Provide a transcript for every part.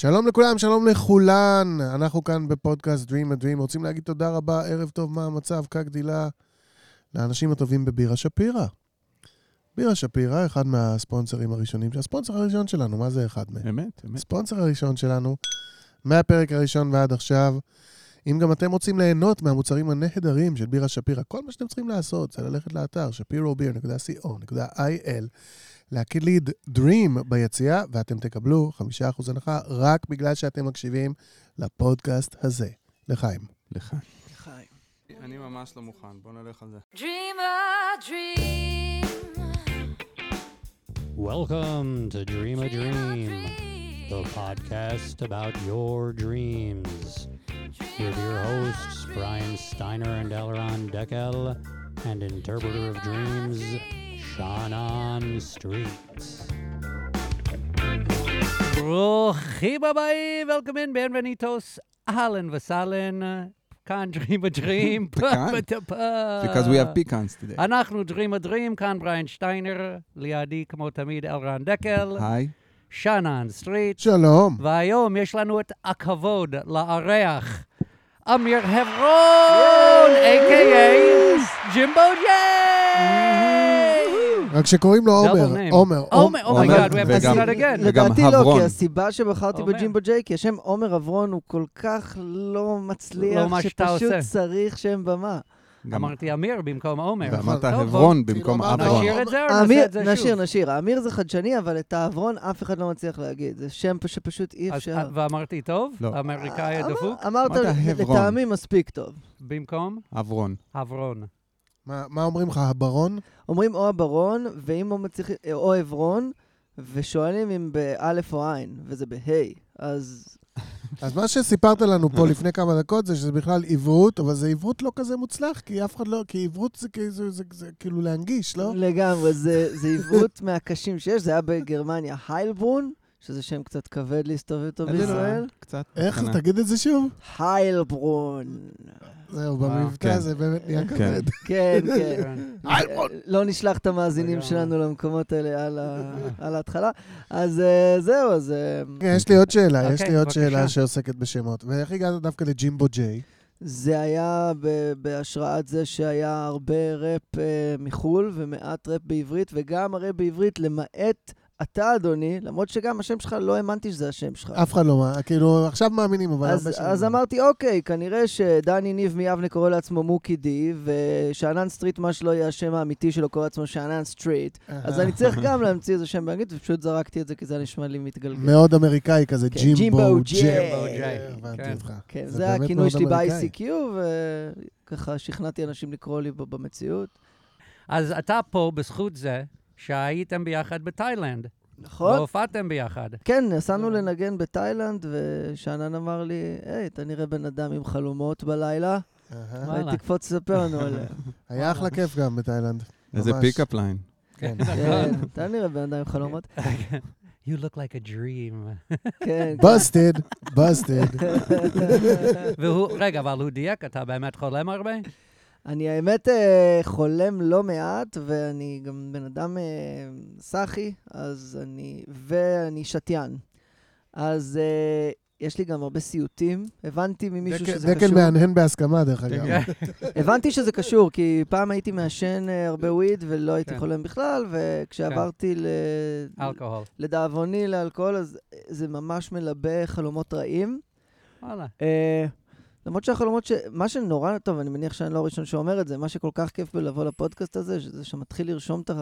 שלום לכולם, שלום לכולן. אנחנו כאן בפודקאסט Dream a Dream. רוצים להגיד תודה רבה, ערב טוב, מה המצב, כגדילה, לאנשים הטובים בבירה שפירא. בירה שפירא, אחד מהספונסרים הראשונים, הספונסר הראשון שלנו, מה זה אחד מהם? אמת, אמת. הספונסר הראשון שלנו, מהפרק הראשון ועד עכשיו. אם גם אתם רוצים ליהנות מהמוצרים הנהדרים של בירה שפירא, כל מה שאתם צריכים לעשות זה ללכת לאתר שפירוביר.co.il, להקליד Dream ביציאה, ואתם תקבלו 5% הנחה רק בגלל שאתם מקשיבים לפודקאסט הזה. לחיים. לך. חיים. אני ממש לא מוכן, בוא נלך על זה. Dream a dream. Welcome to Dream a Dream, the podcast about your dreams. With your hosts, Brian Steiner and Elron Deckel, and interpreter of dreams, Shannon Street. ברוכים הבאים, Welcome in, bienvenidos, אהלן וסהלן, כאן Dream a Dream. Because we have pecans today. אנחנו Dream a Dream, כאן בריין שטיינר, לידי כמו תמיד אלרן דקל, היי. שאנן סטריט, שלום. והיום יש לנו את הכבוד לארח אמיר חברון, a.k.a. ג'ימבו ג'יי! רק שקוראים לו עומר. עומר. עומר, oh my עומר, God, we have to again. לדעתי לא, הברון. כי הסיבה שבחרתי. בג'ימבו ג'יי, כי השם עומר אברון הוא כל כך לא מצליח, לא שפשוט. צריך שם במה. אמרתי אמיר במקום עומר. ואמרת בוא, במקום אברון. נשאיר את זה או נעשה את זה שוב? נשיר, נשיר. האמיר זה חדשני, אבל את העברון אף אחד לא מצליח להגיד. זה שם שפשוט אי אפשר. ואמרתי טוב? לא. האמריקאי אמר- הדפוק? אמרת הברון. לטעמי מספיק טוב. במקום אברון. אברון. מה מה אומרים לך, הברון? אומרים או הברון, ואם לא מצליחים, או עברון, ושואלים אם באלף או עין, וזה בה'. אז אז מה שסיפרת לנו פה לפני כמה דקות זה שזה בכלל עברות, אבל זה עברות לא כזה מוצלח, כי אף אחד לא, כי עברות זה, כאילו- זה, זה, זה כאילו להנגיש, לא? לגמרי, זה זה עיוות מהקשים שיש. זה היה בגרמניה היילברון, שזה שם קצת כבד להסתובב איתו בישראל. קצת. איך? תגיד את זה שוב. היילברון. זהו, וואו, במבטא כן. זה באמת נהיה כן. כבד. כן, כן. כן. היילברון. לא נשלח את המאזינים. שלנו למקומות האלה על ההתחלה. אז אה, זהו, אז... אה, יש לי עוד שאלה, יש אוקיי, לי עוד. שאלה שעוסקת בשמות. ואיך הגעת דווקא לג'ימבו ג'יי? זה היה בהשראת זה שהיה הרבה ראפ אה, מחו"ל ומעט ראפ בעברית, וגם הראפ בעברית, למעט אתה, אדוני, למרות שגם השם שלך, לא האמנתי שזה השם שלך. אף אחד לא, כאילו, עכשיו מאמינים, אבל אז. אז לא. אמרתי, אוקיי, כנראה שדני ניב מיבנה קורא לעצמו מוקי די, ושאנן סטריט, מה שלא יהיה השם האמיתי שלו, קורא לעצמו שאנן סטריט. אז אני צריך גם להמציא איזה שם באנגלית, ופשוט זרקתי את זה, כי זה נשמע לי מתגלגל. מאוד אמריקאי כזה, כן, ג'ימבו ג'ימבו ג'יי. הבנתי כן. אותך. כן, זה הכינוי שלי. ב-ICQ, וככה שכנעתי אנשים לקרוא לי במציאות. אז אתה פה בזכות זה שהייתם ביחד בתאילנד. נכון? והופעתם ביחד. כן, נסענו לנגן בתאילנד, ושאנן אמר לי, היי, אתה נראה בן אדם עם חלומות בלילה, תקפוץ לספר לנו עליהם. היה אחלה כיף גם בתאילנד. איזה. pickup line. כן. כן, אתה נראה בן אדם עם חלומות. You look like a dream. כן. busted, busted. והוא, רגע, אבל הוא דייק, אתה באמת חולם הרבה? אני האמת אה, חולם לא מעט, ואני גם בן אדם אה, סאחי, אז אני... ואני שתיין. אז אה, יש לי גם הרבה סיוטים. הבנתי ממישהו דקל- שזה דקל קשור. מהנהן בהסכמה, דרך אגב. הבנתי שזה קשור, כי פעם הייתי מעשן הרבה וויד ולא הייתי כן. חולם בכלל, וכשעברתי ל... אלכוהול. לדאבוני לאלכוהול, אז זה ממש מלבה חלומות רעים. וואלה. למרות שהחלומות ש... מה שנורא טוב, אני מניח שאני לא הראשון שאומר את זה, מה שכל כך כיף בלבוא לפודקאסט הזה, שזה שאתה מתחיל לרשום את ה...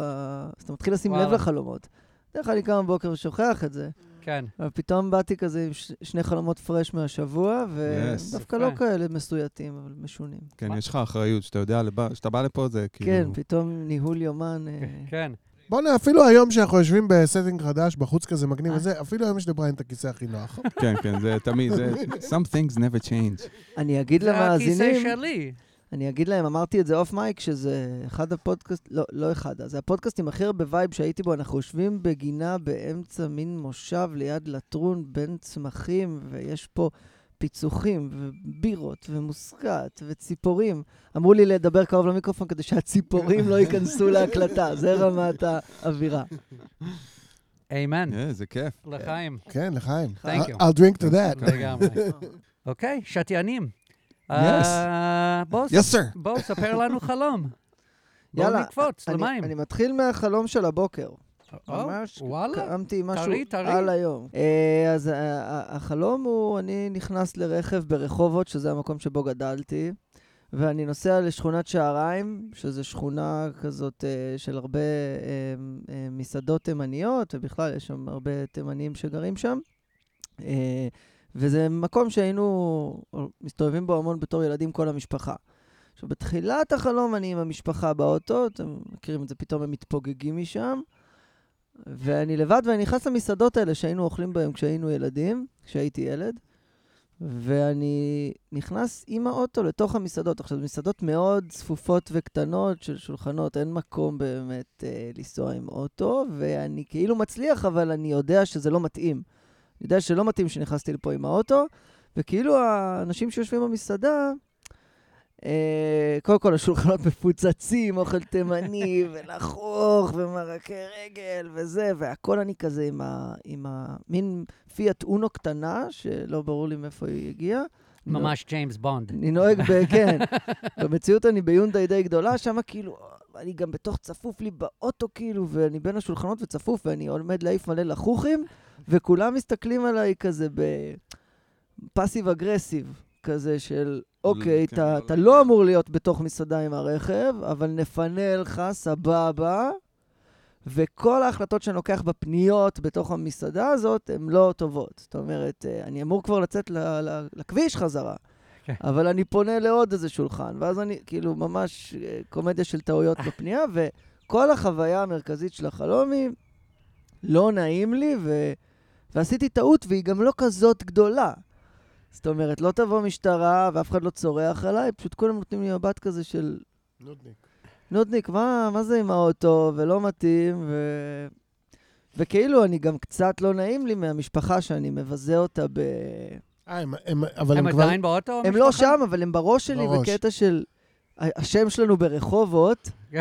אז אתה מתחיל לשים לב וואלה. לחלומות. בדרך כלל אני קם בבוקר ושוכח את זה, כן. אבל פתאום באתי כזה עם ש... שני חלומות fresh מהשבוע, Yes. ודווקא יפה. לא כאלה מסויטים, אבל משונים. כן, מה? יש לך אחריות, שאתה יודע, לבא- כשאתה בא לפה זה כאילו... כן, פתאום ניהול יומן. אה, כן. בוא'נה, אפילו היום שאנחנו יושבים ב setting חדש, בחוץ כזה מגניב אה. וזה, אפילו היום יש לבריין את הכיסא הכי נוח. כן, כן, זה תמיד, זה... Some things never change. אני אגיד זה הכיסא למאזינים, שלי. אני אגיד להם, אמרתי את זה off mic, שזה אחד הפודקאסט, לא, לא אחד, זה הפודקאסטים הכי הרבה vibe שהייתי בו, אנחנו יושבים בגינה באמצע מין מושב ליד לטרון בין צמחים, ויש פה פיצוחים ובירות ומוסקת וציפורים. אמרו לי לדבר קרוב למיקרופון כדי שהציפורים לא ייכנסו להקלטה, זה רמת האווירה. אמן. כן, זה כיף. לחיים. כן, לחיים. Thank you. I'll drink to that. לגמרי. אוקיי, שתיינים. Yes. אה, בוא, Yes, sir. בוא, ספר לנו חלום. בוא יאללה, נקפוץ למים. אני מתחיל מהחלום של הבוקר. ממש. קמתי משהו טרי, טרי. על היום. אה, אז ה- ה- החלום הוא, אני נכנס לרכב ברחובות, שזה המקום שבו גדלתי, ואני נוסע לשכונת שעריים, שזו שכונה כזאת אה, של הרבה אה, אה, מסעדות תימניות, ובכלל יש שם הרבה תימנים שגרים שם. אה, וזה מקום שהיינו מסתובבים בו המון בתור ילדים, כל המשפחה. עכשיו, בתחילת החלום אני עם המשפחה באוטו, אתם מכירים את זה, פתאום הם מתפוגגים משם. ואני לבד, ואני נכנס למסעדות האלה שהיינו אוכלים בהן כשהיינו ילדים, כשהייתי ילד, ואני נכנס עם האוטו לתוך המסעדות. עכשיו, מסעדות מאוד צפופות וקטנות של שולחנות, אין מקום באמת אה, לנסוע עם אוטו, ואני כאילו מצליח, אבל אני יודע שזה לא מתאים. אני יודע שלא מתאים שנכנסתי לפה עם האוטו, וכאילו האנשים שיושבים במסעדה, קודם כל השולחנות מפוצצים, אוכל תימני, ולחוך, ומרקי רגל, וזה, והכל אני כזה עם ה... עם ה... מין פיאט אונו קטנה, שלא ברור לי מאיפה היא הגיעה. ממש ג'יימס בונד. אני נוהג ב... כן. במציאות אני ביונדאי די גדולה, שם כאילו, אני גם בתוך צפוף לי באוטו כאילו, ואני בין השולחנות וצפוף, ואני עומד להעיף מלא לחוכים, וכולם מסתכלים עליי כזה בפאסיב אגרסיב, כזה של, אוקיי, כן, אתה לא להגיע. לא אמור להיות בתוך מסעדה עם הרכב, אבל נפנה לך, סבבה. וכל ההחלטות שאני לוקח בפניות בתוך המסעדה הזאת הן לא טובות. זאת אומרת, אה, אני אמור כבר לצאת ל- ל- לכביש חזרה, כן. אבל אני פונה לעוד איזה שולחן, ואז אני, כאילו, ממש אה, קומדיה של טעויות בפנייה, וכל החוויה המרכזית של החלום היא, לא נעים לי, ו... ועשיתי טעות, והיא גם לא כזאת גדולה. זאת אומרת, לא תבוא משטרה ואף אחד לא צורח עליי, פשוט כולם נותנים לי מבט כזה של, נודניק. נודניק, מה, מה זה עם האוטו, ולא מתאים, ו... וכאילו, אני גם קצת לא נעים לי מהמשפחה שאני מבזה אותה ב... אה, הם- הם- אבל הם הם כבר... עדיין באוטו? הם לא המשפחה? שם, אבל הם בראש שלי בראש. בקטע של... השם שלנו ברחובות.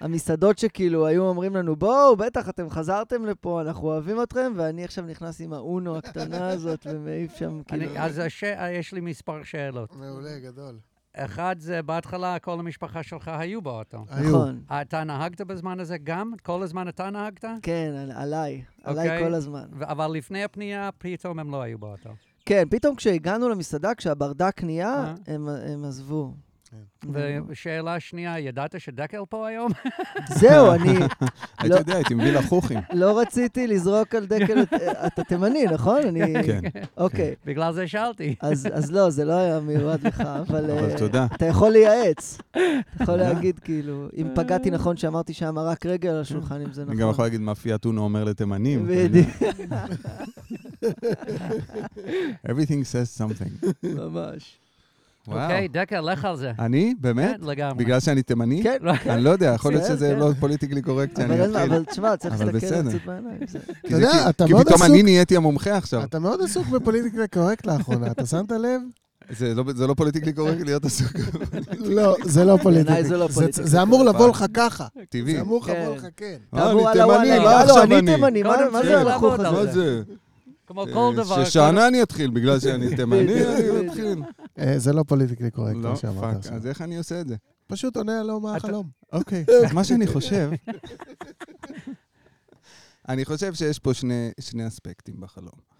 המסעדות שכאילו היו אומרים לנו, בואו, בטח, אתם חזרתם לפה, אנחנו אוהבים אתכם, ואני עכשיו נכנס עם האונו הקטנה הזאת ומעיף שם, כאילו... אני- אז הש- יש לי מספר שאלות. מעולה, גדול. אחד זה, בהתחלה כל המשפחה שלך היו באוטו. היו. נכון. אתה נהגת בזמן הזה גם? כל הזמן אתה נהגת? כן, על- עליי, עליי אוקיי. כל הזמן. ו- אבל לפני הפנייה, פתאום הם לא היו באוטו. כן, פתאום כשהגענו למסעדה, כשהברדק נהיה, אה. הם הם עזבו. ושאלה שנייה, ידעת שדקל פה היום? זהו, אני היית לא. יודע, הייתי מביא לחוכים. לא רציתי לזרוק על דקל את... אתה תימני, נכון? אני... כן, אוקיי. בגלל זה שאלתי. אז, אז לא, זה לא היה מיועד לך, אבל... אבל אה, תודה. אתה יכול לייעץ. אתה יכול. להגיד, כאילו, אם פגעתי נכון שאמרתי שהיה מרק רגל על השולחן, אם זה נכון. אני גם יכול להגיד מה פיאט אונו אומר לתימנים. בדיוק, Everything says something. ממש. וואו. אוקיי, דקל, לך על זה. אני? באמת? כן, לגמרי. בגלל שאני תימני? כן, אני לא יודע, יכול להיות בסדר, שזה כן. לא פוליטיקלי קורקט שאני אתחיל. אבל תשמע, צריך להסתכל. קצת בעיניים. כי זה יודע, כי- אתה כי מאוד פתאום עסוק. אני נהייתי המומחה עכשיו. אתה מאוד עסוק בפוליטיקלי קורקט לאחרונה, אתה שמת לב? זה לא- זה לא פוליטיקלי קורקט להיות עסוק. לא, זה לא פוליטיקלי. זה לא זה אמור לבוא לך ככה. טבעי. זה אמור כן. לבוא לך כן. תעבור אני תימני, מה לא, עכשיו אני אני? תימני, מה קודם צריך זה לעבוד הלכוך על הזה? מה זה? כמו כל דבר. אה, ששאנה אני אתחיל, בגלל שאני תימני, אני. מתחיל. אה, זה לא politically correct, לא, מה שאמרת fuck, עכשיו. אז איך אני עושה את זה? פשוט עונה לו מה החלום. אוקיי, אז מה שאני חושב, אני חושב שיש פה שני, שני אספקטים בחלום.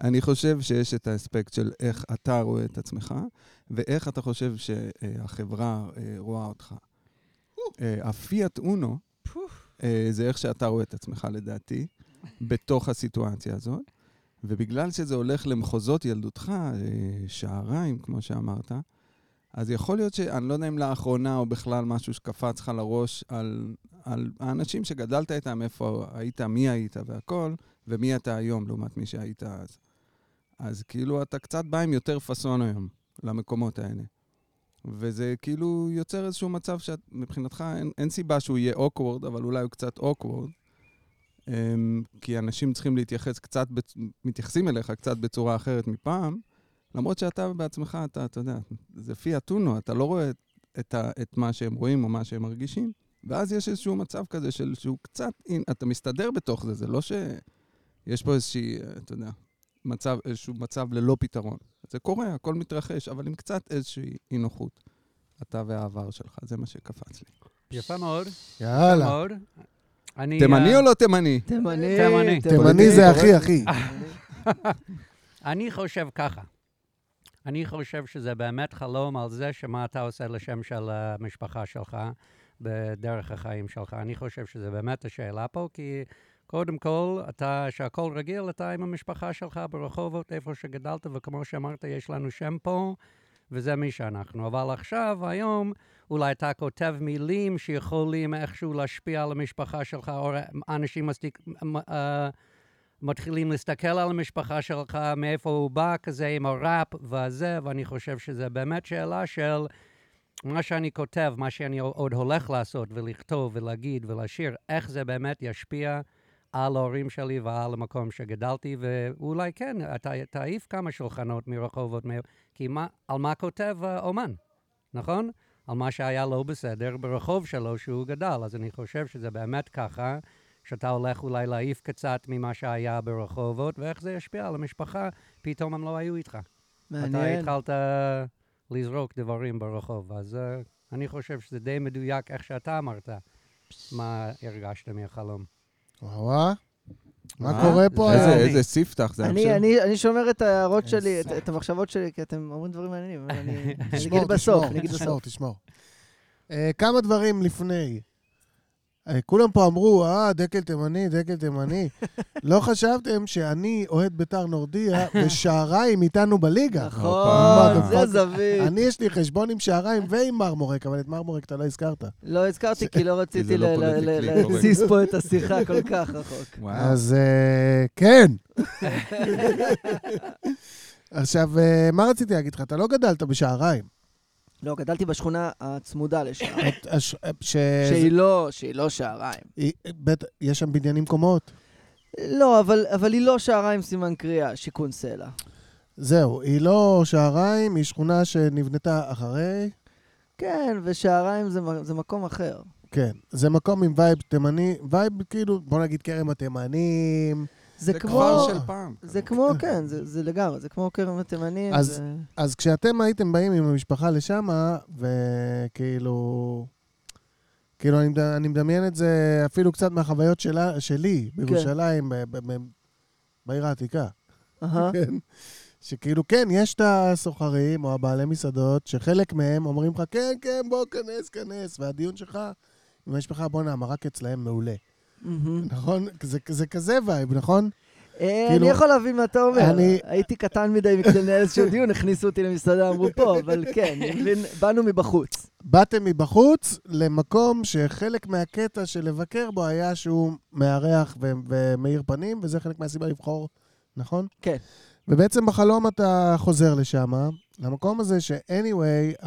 אני חושב שיש את האספקט של איך אתה רואה את עצמך, ואיך אתה חושב שהחברה אה, רואה אותך. אה, הפיאט אונו, אה, זה איך שאתה רואה את עצמך, לדעתי, בתוך הסיטואציה הזאת. ובגלל שזה הולך למחוזות ילדותך, אה, שעריים, כמו שאמרת, אז יכול להיות ש... אני לא יודע אם לאחרונה או בכלל משהו שקפץ לך לראש על, על האנשים שגדלת איתם, איפה היית, מי היית והכל, ומי אתה היום לעומת מי שהיית אז. אז כאילו אתה קצת בא עם יותר פאסון היום למקומות האלה. וזה כאילו יוצר איזשהו מצב שמבחינתך אין, אין סיבה שהוא יהיה אוקוורד, אבל אולי הוא קצת אוקוורד. Um, כי אנשים צריכים להתייחס קצת. מתייחסים אליך קצת בצורה אחרת מפעם, למרות שאתה בעצמך, אתה, אתה יודע, זה פי אתונו, אתה לא רואה את, ה, את מה שהם רואים או מה שהם מרגישים, ואז יש איזשהו מצב כזה של שהוא קצת, אתה מסתדר בתוך זה, זה לא ש... יש פה איזושהי, אתה יודע, מצב, איזשהו מצב ללא פתרון. זה קורה, הכל מתרחש, אבל עם קצת איזושהי אי נוחות. אתה והעבר שלך, זה מה שקפץ לי. יפה מאוד. יפה יאללה. מאוד. אני... תימני אה, או לא תימני? תימני. תימני. תימני זה אחי, אחי. אני חושב ככה. אני חושב שזה באמת חלום על זה שמה אתה עושה לשם של המשפחה שלך בדרך החיים שלך. אני חושב שזה באמת השאלה פה, כי קודם כל, אתה, שהכל רגיל, אתה עם המשפחה שלך ברחובות, איפה שגדלת, וכמו שאמרת, יש לנו שם פה, וזה מי שאנחנו. אבל עכשיו, היום, אולי אתה כותב מילים שיכולים איכשהו להשפיע על המשפחה שלך, או אנשים מספיק... אה, מתחילים להסתכל על המשפחה שלך, מאיפה הוא בא, כזה עם הראפ וזה, ואני חושב שזה באמת שאלה של מה שאני כותב, מה שאני עוד הולך לעשות ולכתוב ולהגיד ולשיר, איך זה באמת ישפיע על ההורים שלי ועל המקום שגדלתי, ואולי כן, אתה תעיף כמה שולחנות מרחובות, כי מה, על מה כותב אה, אומן, נכון? על מה שהיה לא בסדר ברחוב שלו שהוא גדל. אז אני חושב שזה באמת ככה. שאתה הולך אולי להעיף קצת ממה שהיה ברחובות, ואיך זה ישפיע על המשפחה, פתאום הם לא היו איתך. אתה מעניין. התחלת לזרוק דברים ברחוב, אז uh, אני חושב שזה די מדויק איך שאתה אמרת, מה הרגשת מהחלום. וואו. מה מה? קורה פה זה איזה, ספתח זה אני, עכשיו. אני, אני שומר את ההערות שלי, את, המחשבות שלי, כי אתם אומרים דברים מעניינים, אני, אני תשמור, אגיד בסוף, תשמור, אני אגיד תשמור, בסוף. תשמור. אה, כמה דברים לפני. אה, כולם פה אמרו, אה, דקל תימני, דקל תימני. לא חשבתם שאני אוהד ביתר נורדיה ושעריים איתנו בליגה. נכון. זה הזווית. אני, יש לי חשבון עם שעריים ועם מרמורק, אבל את מרמורק אתה לא הזכרת. לא הזכרתי, כי לא רציתי לא ל- ל- פוליטיקלי ל- קורקט. להזיז פה את השיחה כל כך רחוק. אז אה, כן. עכשיו, אה, מה רציתי להגיד לך? אתה לא גדלת בשעריים. לא, גדלתי בשכונה הצמודה ש- שהיא לא, שהיא לא שעריים. יש שם בניינים קומות. לא, אבל, אבל היא לא שעריים סימן קריאה, שיכון סלע. זהו, היא לא שעריים, היא שכונה שנבנתה אחרי. כן, ושעריים זה, זה מקום אחר. כן, זה מקום עם vibe תימני, vibe כאילו, בוא נגיד כרם התימנים. זה, זה כמו... כפר של פעם. זה כמו, כן, זה, זה לגמרי, זה כמו כרם התימנים. אז- זה... אז כשאתם הייתם באים עם המשפחה לשם, וכאילו... כאילו, אני, מד- אני מדמיין את זה אפילו קצת מהחוויות שלה, שלי בירושלים, ב- ב- ב- בעיר העתיקה. כן. שכאילו, כן, יש את הסוחרים או הבעלי מסעדות, שחלק מהם אומרים לך, כן, כן, בוא, כנס, כנס, והדיון שלך עם המשפחה, בואנה, המרק אצלהם מעולה. נכון? זה, זה כזה vibe, נכון? אה, כאילו- אני יכול להבין מה אתה אומר. הייתי קטן מדי מכדי לנהל איזשהו דיון, הכניסו אותי למסעדה, אמרו פה, אבל כן, באנו מבחוץ. באתם מבחוץ למקום שחלק מהקטע של לבקר בו היה שהוא מארח ומאיר פנים, וזה חלק מהסיבה לבחור, נכון? כן. ובעצם בחלום אתה חוזר לשם, למקום הזה ש-anyway,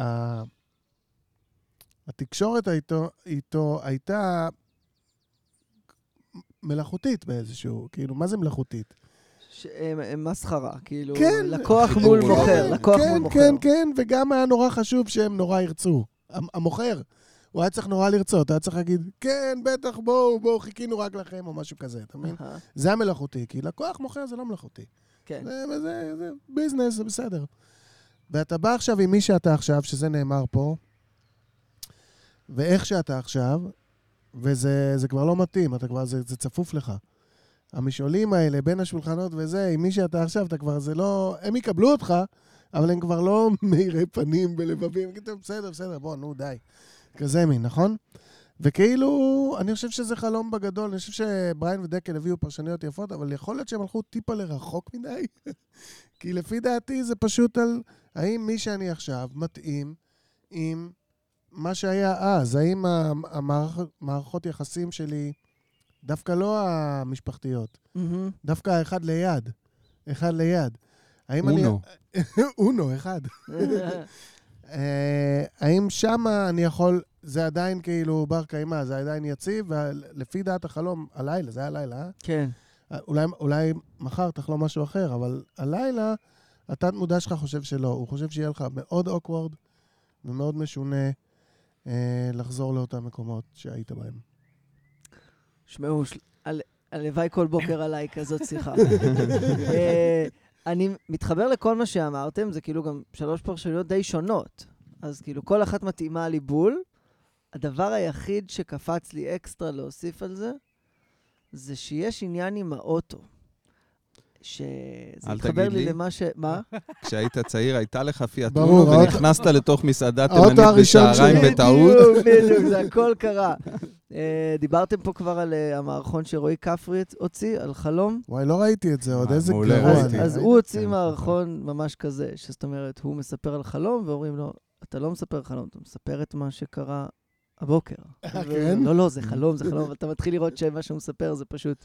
התקשורת איתו, איתו הייתה מלאכותית באיזשהו, כאילו, מה זה מלאכותית? אה, אה, מסחרה, כאילו, כן. לקוח מול כן, מוכר, לקוח כן, מול מוכר. כן, כן, וגם היה נורא חשוב שהם נורא ירצו. המ- המוכר, הוא היה צריך נורא לרצות, היה צריך להגיד, כן, בטח, בואו, בואו, חיכינו רק לכם, או משהו כזה, אתה מבין? זה המלאכותי, כי לקוח מוכר זה לא מלאכותי. כן. זה, זה, זה ביזנס, זה בסדר. ואתה בא עכשיו עם מי שאתה עכשיו, שזה נאמר פה, ואיך שאתה עכשיו, וזה זה כבר לא מתאים, אתה כבר, זה, זה צפוף לך. המשעולים האלה בין השולחנות וזה, עם מי שאתה עכשיו, אתה כבר, זה לא... הם יקבלו אותך, אבל הם כבר לא מאירי פנים ולבבים. יגידו, בסדר, בסדר, בוא, נו, די. כזה מין, נכון? וכאילו, אני חושב שזה חלום בגדול, אני חושב שבריין ודקל הביאו פרשנויות יפות, אבל יכול להיות שהם הלכו טיפה לרחוק מדי. כי לפי דעתי זה פשוט על האם מי שאני עכשיו מתאים עם מה שהיה אז, האם המערכות יחסים שלי, דווקא לא המשפחתיות, מהמם. דווקא האחד ליד, אחד ליד. האם אני... אונו. אונו, אחד. אה, האם שמה אני יכול, זה עדיין כאילו בר קיימא, זה עדיין יציב, ולפי דעת החלום, הלילה, זה היה הלילה, אה? כן. אולי, אולי מחר תחלום משהו אחר, אבל הלילה, התת-מודע שלך חושב שלא. הוא חושב שיהיה לך מאוד אוקוורד ומאוד משונה אה, לחזור לאותם מקומות שהיית בהם. שמעו, של- על- הלוואי כל בוקר עליי כזאת שיחה. אה, אני מתחבר לכל מה שאמרתם, זה כאילו גם שלוש פרשנויות די שונות. אז כאילו, כל אחת מתאימה לי בול. הדבר היחיד שקפץ לי אקסטרה להוסיף על זה, זה שיש עניין עם האוטו. שזה אל התחבר לי לי. למה ש... מה? כשהיית צעיר הייתה לך פיאט אונו ונכנסת לתוך מסעדה תימנית בשעריים. בטעות. בדיוק, בדיוק, זה הכל קרה. אה, דיברתם פה כבר על אה, המערכון שרועי כפרי הוציא, על חלום. וואי, לא ראיתי את זה עוד, איזה גרוע. אז, הוא הוציא כן. מערכון ממש כזה, שזאת אומרת, הוא מספר על חלום, ואומרים לו, אתה לא מספר חלום, אתה מספר את מה שקרה הבוקר. כן? לא, לא, זה חלום, זה חלום, אבל אתה מתחיל לראות שמה שהוא מספר זה פשוט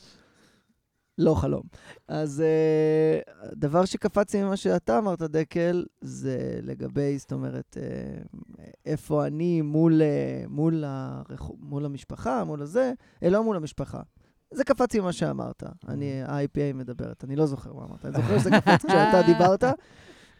לא חלום. אז uh, דבר שקפץ לי ממה שאתה אמרת, דקל, זה לגבי, זאת אומרת, uh, איפה אני מול, uh, מול, הרח... מול המשפחה, מול הזה, אה, לא מול המשפחה. זה קפץ לי ממה שאמרת. אני, ה-IPA מדברת, אני לא זוכר מה אמרת. אני זוכר שזה קפץ כשאתה דיברת,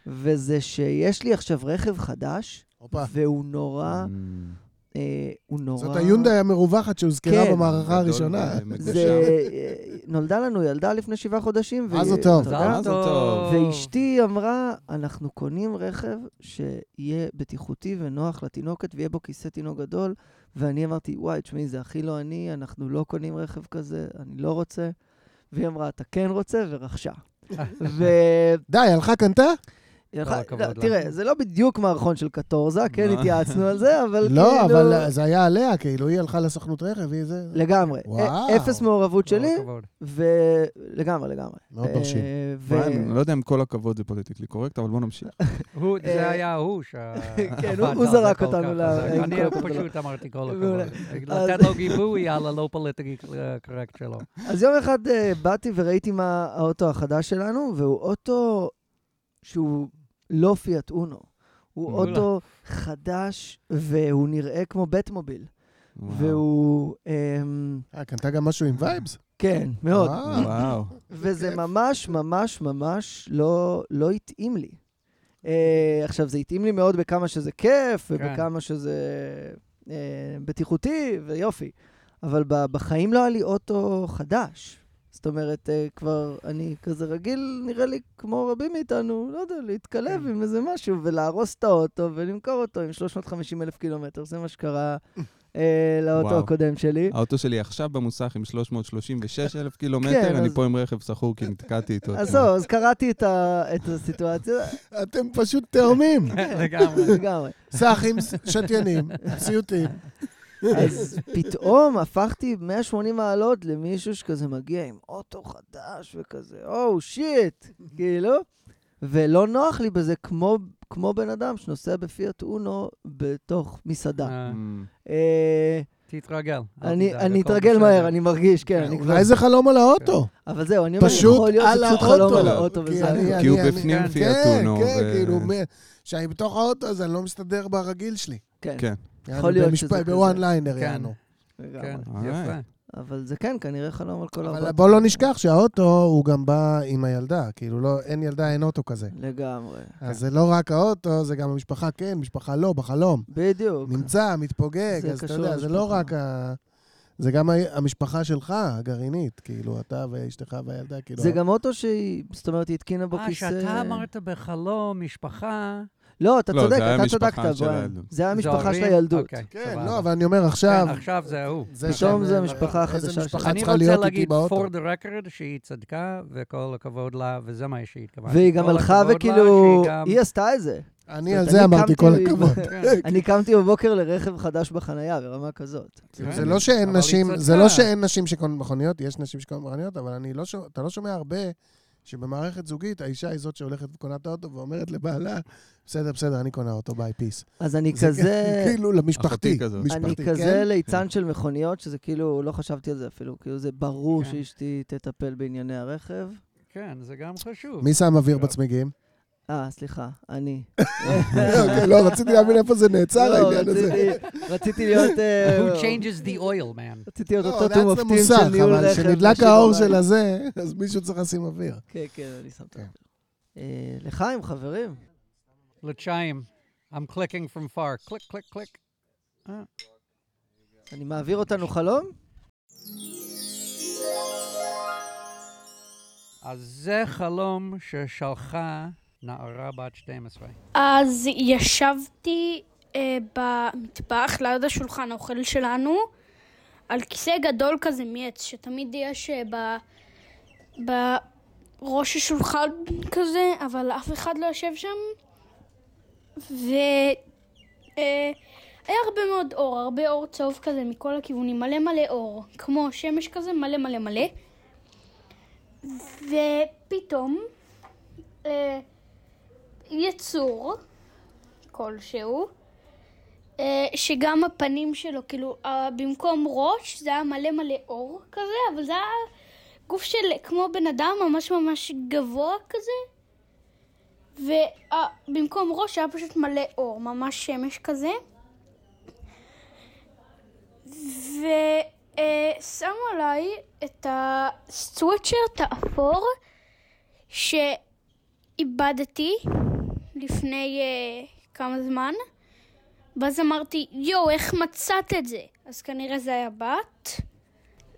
וזה שיש לי עכשיו רכב חדש, הופה. והוא נורא, Mm. אה, הוא נורא... זאת היונדאי המרווחת שהוזכרה כן. במערכה גדול הראשונה. זה... אה, נולדה לנו ילדה לפני שבעה חודשים. מזל והיא- טוב. יודע? מזל טוב. ואשתי אמרה, אנחנו קונים רכב שיהיה בטיחותי ונוח לתינוקת ויהיה בו כיסא תינוק גדול. ואני אמרתי, וואי, תשמעי, זה הכי לא אני, אנחנו לא קונים רכב כזה, אני לא רוצה. והיא אמרה, אתה כן רוצה, ורכשה. ו... די, הלכה קנתה? לא. תראה, זה לא בדיוק מערכון של קטורזה, כן מה? התייעצנו על זה, אבל כאילו... לא, אבל זה היה עליה, כאילו, היא הלכה לסוכנות רכב, היא זה... לגמרי. אפס מעורבות שלי. ולגמרי, לגמרי. מאוד מרשים. אני לא יודע אם כל הכבוד זה פוליטיקלי קורקט, אבל בוא נמשיך. זה היה הוא ש... כן, הוא- זרק אותנו ל- אני. פשוט אמרתי כל. הכבוד. אז- לתת לו גיבוי על הלא פוליטיקלי קורקט שלו. אז יום אחד אה, באתי וראיתי מה האוטו החדש שלנו, והוא אוטו שהוא לא פיאט אונו. הוא אולה. אוטו חדש, והוא נראה כמו בטמוביל. וואו. והוא... אמ, אה, קנתה גם משהו עם וייבס? כן, מאוד. וואו. וזה ממש ממש ממש לא, לא התאים לי. Uh, עכשיו, זה התאים לי מאוד בכמה שזה כיף, ובכמה שזה uh, בטיחותי, ויופי. אבל ב- בחיים לא היה לי אוטו חדש. זאת אומרת, uh, כבר אני כזה רגיל, נראה לי כמו רבים מאיתנו, לא יודע, להתקלב כן. עם איזה משהו ולהרוס את האוטו ולמכור אותו עם 350 אלף קילומטר. זה מה שקרה uh, לאוטו וואו. הקודם שלי. האוטו שלי עכשיו במוסך עם 336 אלף כן, קילומטר, אני אז- פה עם רכב שכור כי נתקעתי איתו. אז זהו, אז קראתי את, ה, את הסיטואציה, אתם פשוט תאומים. לגמרי. לגמרי. סאחים, שתיינים, סיוטים. אז פתאום הפכתי 180 מעלות למישהו שכזה מגיע עם אוטו חדש וכזה, או שיט, כאילו. ולא נוח לי בזה כמו, כמו בן אדם שנוסע בפיאט אונו בתוך מסעדה. אה, Mm. אה, תתרגל. אל אני אתרגל. מהר, אני מרגיש, כן, אני כבר... אולי זה חלום על האוטו. אבל זהו, אני אומר, פשוט יכול להיות על שזה פשוט חלום. על האוטו כי וזה... אני- הכל. כי הוא בפנים כן, פיאט כן, אונו. כן, ו- כאילו, כשאני בתוך האוטו, אז אני לא מסתדר ברגיל שלי. כן, כן. יכול להיות שזה כזה. בוואן ליינר, כן. יענו. כן, אוקיי. יפה. אבל זה כן, כנראה חלום על כל אבל האוטו. בוא לא נשכח שהאוטו, הוא גם בא עם הילדה. כאילו, לא, אין ילדה, אין אוטו כזה. לגמרי. אז זה לא רק האוטו, זה גם המשפחה כן, משפחה לא, בחלום. בדיוק. נמצא, מתפוגג, אז אתה יודע, זה לא. רק ה... זה גם המשפחה שלך, הגרעינית, כאילו, אתה ואשתך והילדה, כאילו... זה גם אוטו שהיא, זאת אומרת, היא התקינה בו אה, כיסא... שאתה אמרת בחלום, משפחה... לא, אתה לא, צודק, אתה צדקת. הילדות. זה היה זה המשפחה של? הילדות. אוקיי, כן. לא, אבל אני אומר עכשיו... כן, עכשיו זה הוא. זה פתאום שאני- זה המשפחה החדשה. משפחה אני רוצה להגיד for the record שהיא צדקה, וכל הכבוד לה, וזה מה שהתכוונתי. והיא גם הלכה וכאילו, שהיא היא עשתה את זה. אני על זה אמרתי כל קמתי- הכבוד. כן. אני קמתי בבוקר לרכב חדש בחנייה, ברמה כזאת. כן. זה לא שאין נשים. זה לא שאין נשים שקונות מכוניות, יש נשים שקונות מכוניות, אבל אני לא אתה לא שומע הרבה שבמערכת זוגית האישה היא זאת שהולכת וקונה את האוטו ואומרת לבעלה, בסדר, בסדר, אני קונה אוטו, ביי, פיס. אז אני זה כזה... כאילו למשפחתי. אני משפחתי, כזה כן? ליצן של מכוניות, שזה כאילו, לא חשבתי על זה אפילו. כאילו, זה ברור כן. שאשתי תטפל בענייני הרכב. כן, זה גם חשוב. מי שם אוויר בצמיגים? אה, סליחה, אני. אוקיי, לא, רציתי להבין איפה זה נעצר, לא, העניין הזה. רציתי- להיות... אה, Who changes the oil, man? רציתי להיות לא, אותו תום מוסך, של ניהול אבל רכב. כשנדלק בשיר האור. של הזה, אז מישהו צריך לשים אוויר. כן, כן, אני שם את כן. זה. לחיים, חברים. לצ'יים. I'm clicking from far. click, click, click. אני מעביר אותנו חלום? אז זה חלום ששלחה נערה בת 12. אז ישבתי אה, במטבח ליד השולחן האוכל שלנו, על כיסא גדול כזה מעץ, שתמיד יש אה, ב, בראש השולחן כזה, אבל אף אחד לא יושב שם. והיה הרבה מאוד אור, הרבה אור צהוב כזה מכל הכיוונים, מלא מלא אור, כמו שמש כזה, מלא מלא מלא. ופתאום אה, יצור כלשהו, אה, שגם הפנים שלו, כאילו, אה, במקום ראש זה היה מלא מלא אור כזה, אבל זה היה גוף של כמו בן אדם ממש ממש גבוה כזה. ובמקום ראש היה פשוט מלא אור, ממש שמש כזה. ושמו עליי את הסוואטשרט האפור שאיבדתי לפני uh, כמה זמן. ואז אמרתי, יואו, איך מצאת את זה? אז כנראה זה היה בת.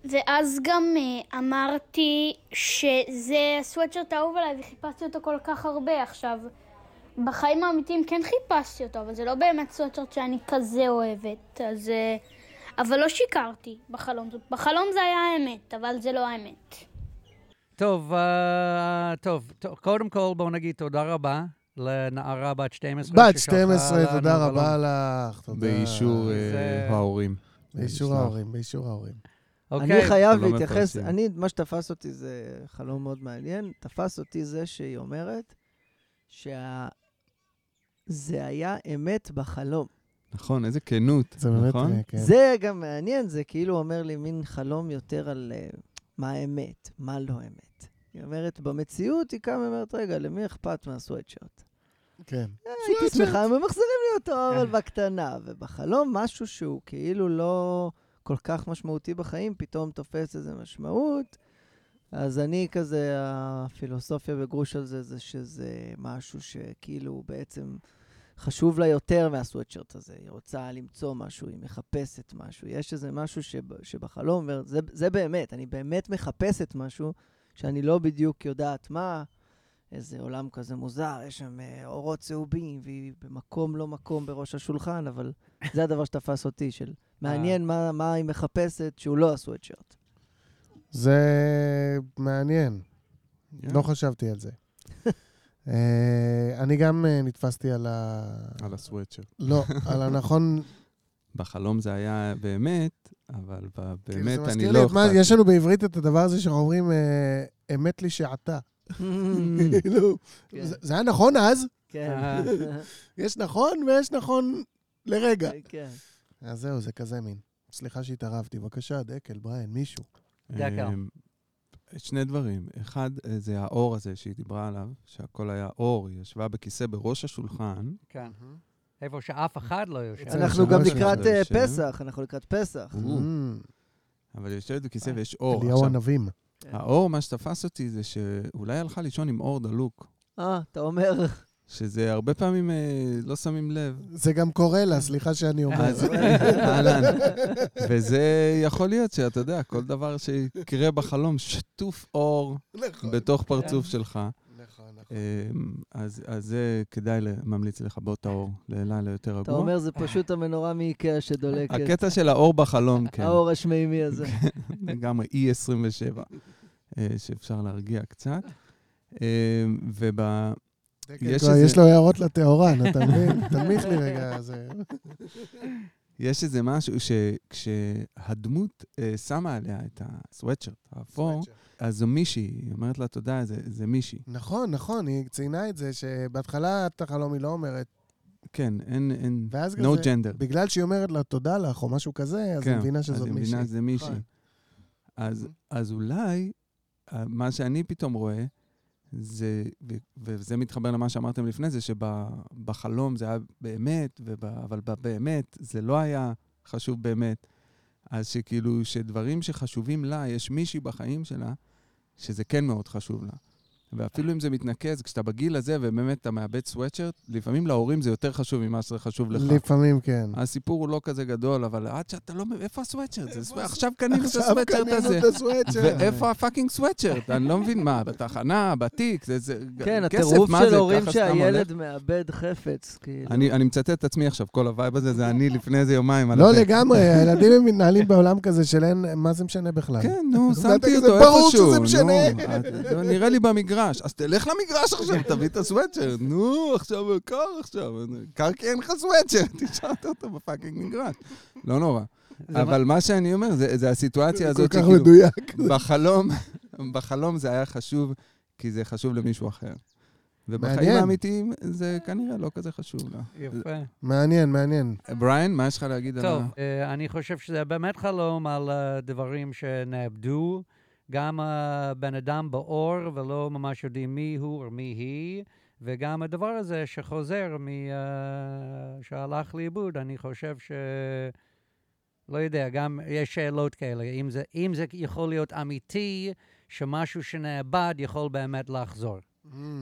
ואז גם uh, אמרתי שזה הסוואטשרט האהוב עליי וחיפשתי אותו כל כך הרבה עכשיו. בחיים האמיתיים כן חיפשתי אותו, אבל זה לא באמת סוואטשרט שאני כזה אוהבת, אז... Uh, אבל לא שיקרתי בחלום. בחלום זה היה האמת, אבל זה לא האמת. טוב, uh, טוב, טוב, קודם כל בואו נגיד תודה רבה לנערה בת 12. בת ששלחה 12, לנו תודה. רבה לך. תודה. באישור אה, זה- ההורים. באישור. ההורים, באישור ההורים. אוקיי. אני חייב חלום להתייחס. אני, מה שתפס אותי זה חלום מאוד מעניין. תפס אותי זה שהיא אומרת שה... זה היה אמת בחלום. נכון, איזה כנות, זה באמת, נכון? אה, כן. זה גם מעניין, זה כאילו אומר לי מין חלום יותר על uh, מה האמת, מה לא אמת. היא אומרת, במציאות היא קמה ואומרת, רגע, למי אכפת מהסוואטשרט? כן. הייתי שמחה אם הם מחזירים לי אותו, אבל בקטנה. ובחלום, משהו שהוא כאילו לא כל כך משמעותי בחיים, פתאום תופס איזו משמעות. אז אני כזה, הפילוסופיה בגרוש על זה, זה שזה משהו שכאילו בעצם חשוב לה יותר מהסוואטשרט הזה. היא רוצה למצוא משהו, היא מחפשת משהו. יש איזה משהו שב, שבחלום זה, זה באמת, אני באמת מחפשת משהו שאני לא בדיוק יודעת מה. איזה עולם כזה מוזר, יש שם אה, אורות צהובים, והיא במקום לא מקום בראש השולחן, אבל זה הדבר שתפס אותי, של מעניין מה, מה היא מחפשת שהוא לא הסוואטשרט. זה מעניין. כן. לא חשבתי על זה. אה, אני גם אה, נתפסתי על ה... על הסוואטשרט. לא, על הנכון... בחלום זה היה באמת, אבל ב- כאילו, באמת זה אני מזכיר לא לי את מה- אכפת. יש לנו בעברית את הדבר הזה שאנחנו אומרים, אה, אמת לי שעתה. כאילו, כן. זה זה היה נכון אז, כן. אה. יש נכון ויש נכון לרגע. כן. אז זהו, זה כזה מין. סליחה שהתערבתי. בבקשה, דקל, בריין, מישהו. דקל. אמ, שני דברים. אחד, אה, זה האור הזה שהיא דיברה עליו, שהכל היה אור, היא ישבה בכיסא בראש השולחן. כן. איפה שאף אחד לא יושב. אנחנו גם לקראת אחד אה, יושב. פסח, אנחנו לקראת פסח. Mm, אבל היא יושבת בכיסא ויש אור. אליהו ענבים. האור, מה שתפס אותי זה שאולי הלכה לישון עם אור דלוק, אה, אתה אומר... שזה הרבה פעמים אה, לא שמים לב. זה גם קורה לה, סליחה שאני אומר. אז אהלן. וזה יכול להיות שאתה יודע, כל דבר שיקרה בחלום, שטוף אור נכון, בתוך פרצוף שלך. אמ, אז אז זה כדאי ממליץ לכבות את האור ללילה יותר רגוע. אתה אומר, זה פשוט המנורה מאיקאה שדולקת. הקטע של האור בחלום, כן. האור השמימי הזה. לגמרי, E27, אה, שאפשר להרגיע קצת. אמ, וב... יש לו הערות לטהורן, אתה מבין? תנמיך לי רגע. יש איזה משהו שכשהדמות אה, שמה עליה את הסוואטשרט האפור, אז זו מישהי, היא אומרת לה תודה, זה, זה מישהי. נכון, נכון, היא ציינה את זה, שבהתחלה את החלום היא לא אומרת, כן, אין, אין, ואז no כזה, gender. בגלל שהיא אומרת לה תודה לך או משהו כזה, אז היא מבינה שזאת כן, אז היא מישהי. מבינה שזה מישהי. נכון. אז, אז אולי, אה, מה שאני פתאום רואה, זה, וזה מתחבר למה שאמרתם לפני זה, שבחלום זה היה באמת, וב, אבל באמת זה לא היה חשוב באמת. אז שכאילו, שדברים שחשובים לה, יש מישהי בחיים שלה, שזה כן מאוד חשוב לה. ואפילו אם זה מתנקז, כשאתה בגיל הזה ובאמת אתה מאבד סוואטשרט, לפעמים להורים זה יותר חשוב ממה שזה חשוב לך. לפעמים כן. הסיפור הוא לא כזה גדול, אבל עד שאתה לא... איפה הסוואטשרט? עכשיו קנינו את עכשיו הסוואטשרט קנינו הזה. את הסוואטשרט. ואיפה ה fucking sweatshirt? אני לא מבין מה, בתחנה, בתיק, זה... זה כן, הטירוף של הורים שהילד מאבד חפץ, כאילו. אני, אני מצטט את עצמי עכשיו, כל ה vibe הזה זה אני לפני איזה יומיים. לא. לגמרי, הילדים מתנהלים בעולם כזה של אין, מה זה משנה בכלל? כן, נו, שמתי אותו ברור איפשהו. שזה משנה. נו, נראה לי במגרש. אז תלך למגרש עכשיו, תביא את הסוואטשרט. נו, עכשיו קר עכשיו. קר כי אין לך סוואטשרט, השארת אותו ב fucking מגרש. לא נורא. אבל מה שאני אומר, זה זה הסיטואציה כל הזאת כך שכאילו, מדויק. בחלום, בחלום זה היה חשוב, כי זה חשוב למישהו אחר. ובחיים. האמיתיים זה כנראה לא כזה חשוב. לא. יפה. מעניין, מעניין. בריין, מה יש לך להגיד על טוב, ה... אה, אני חושב שזה באמת חלום על אה, דברים שנאבדו. גם הבן אדם באור ולא ממש יודעים מי הוא או מי היא, וגם הדבר הזה שחוזר מ... אה, שהלך לאיבוד, אני חושב ש... לא יודע, גם יש שאלות כאלה. אם זה, אם זה יכול להיות אמיתי, שמשהו שנאבד יכול באמת לחזור.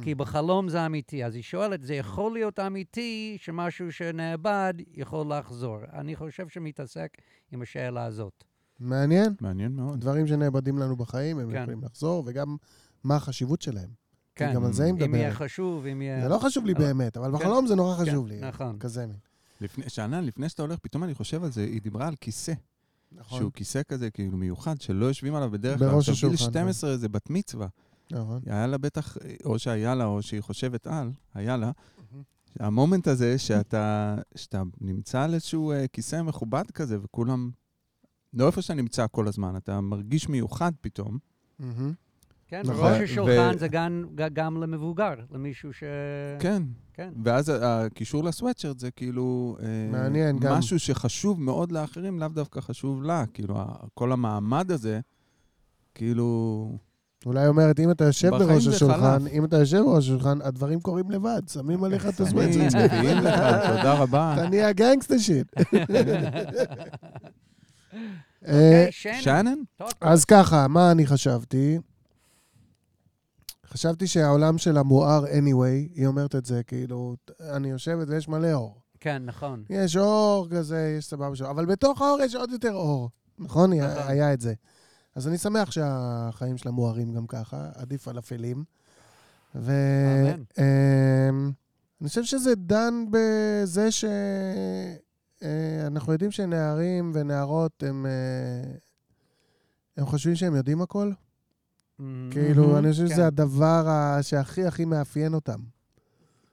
כי בחלום זה אמיתי. אז היא שואלת, זה יכול להיות אמיתי שמשהו שנאבד יכול לחזור? אני חושב שמתעסק עם השאלה הזאת. מעניין. מעניין מאוד. דברים שנאבדים לנו בחיים, הם כן. יכולים לחזור, וגם מה החשיבות שלהם. כן, גם על זה היא אם יהיה מדברת. חשוב, אם יהיה... זה לא חשוב לי אבל- באמת, אבל כן. בחלום זה נורא כן, חשוב לי. נכון. כזה מין. לפני, שאנן, לפני שאתה הולך, פתאום אני חושב על זה, היא דיברה על כיסא, נכון. שהוא כיסא כזה כאילו מיוחד, שלא יושבים עליו בדרך כלל. בראש השולחן, 12 זה בת מצווה. נכון. היה לה בטח, או שהיה לה, או שהיא חושבת על, היה לה. המומנט הזה שאתה, שאתה נמצא על איזשהו אה, כיסא מכובד כזה, וכולם... לא איפה שאתה נמצא כל הזמן, אתה מרגיש מיוחד פתאום. כן, נכון. בראש השולחן ו- זה גם, גם למבוגר, למישהו ש... כן. כן. ואז הקישור לסוואטשרט זה כאילו... אה, מעניין, גם. משהו שחשוב מאוד לאחרים, לאו דווקא חשוב לה. כאילו, כל המעמד הזה, כאילו... אולי אומרת, אם אתה יושב בראש השולחן. אם אתה יושב בראש השולחן, הדברים קורים לבד, שמים עליך את. מביאים לך, תודה רבה. אתה נהיה גנגסטר שיט. אה, אוקיי, שנן, אז ככה, מה אני חשבתי? חשבתי שהעולם שלה מואר anyway, היא אומרת את זה, כאילו, אני יושבת ויש מלא אור. כן, נכון. יש אור כזה, יש סבבה שלו, אבל בתוך האור יש עוד יותר אור. נכון? נכון. היה את זה. אז אני שמח שהחיים שלה מוארים גם ככה, עדיף על אפלים. ו... אמן. אמ, אני חושב שזה דן בזה שאנחנו יודעים שנערים ונערות הם... אה, הם חושבים שהם יודעים הכל. כאילו, אני חושב כן, שזה הדבר ה- שהכי הכי מאפיין אותם.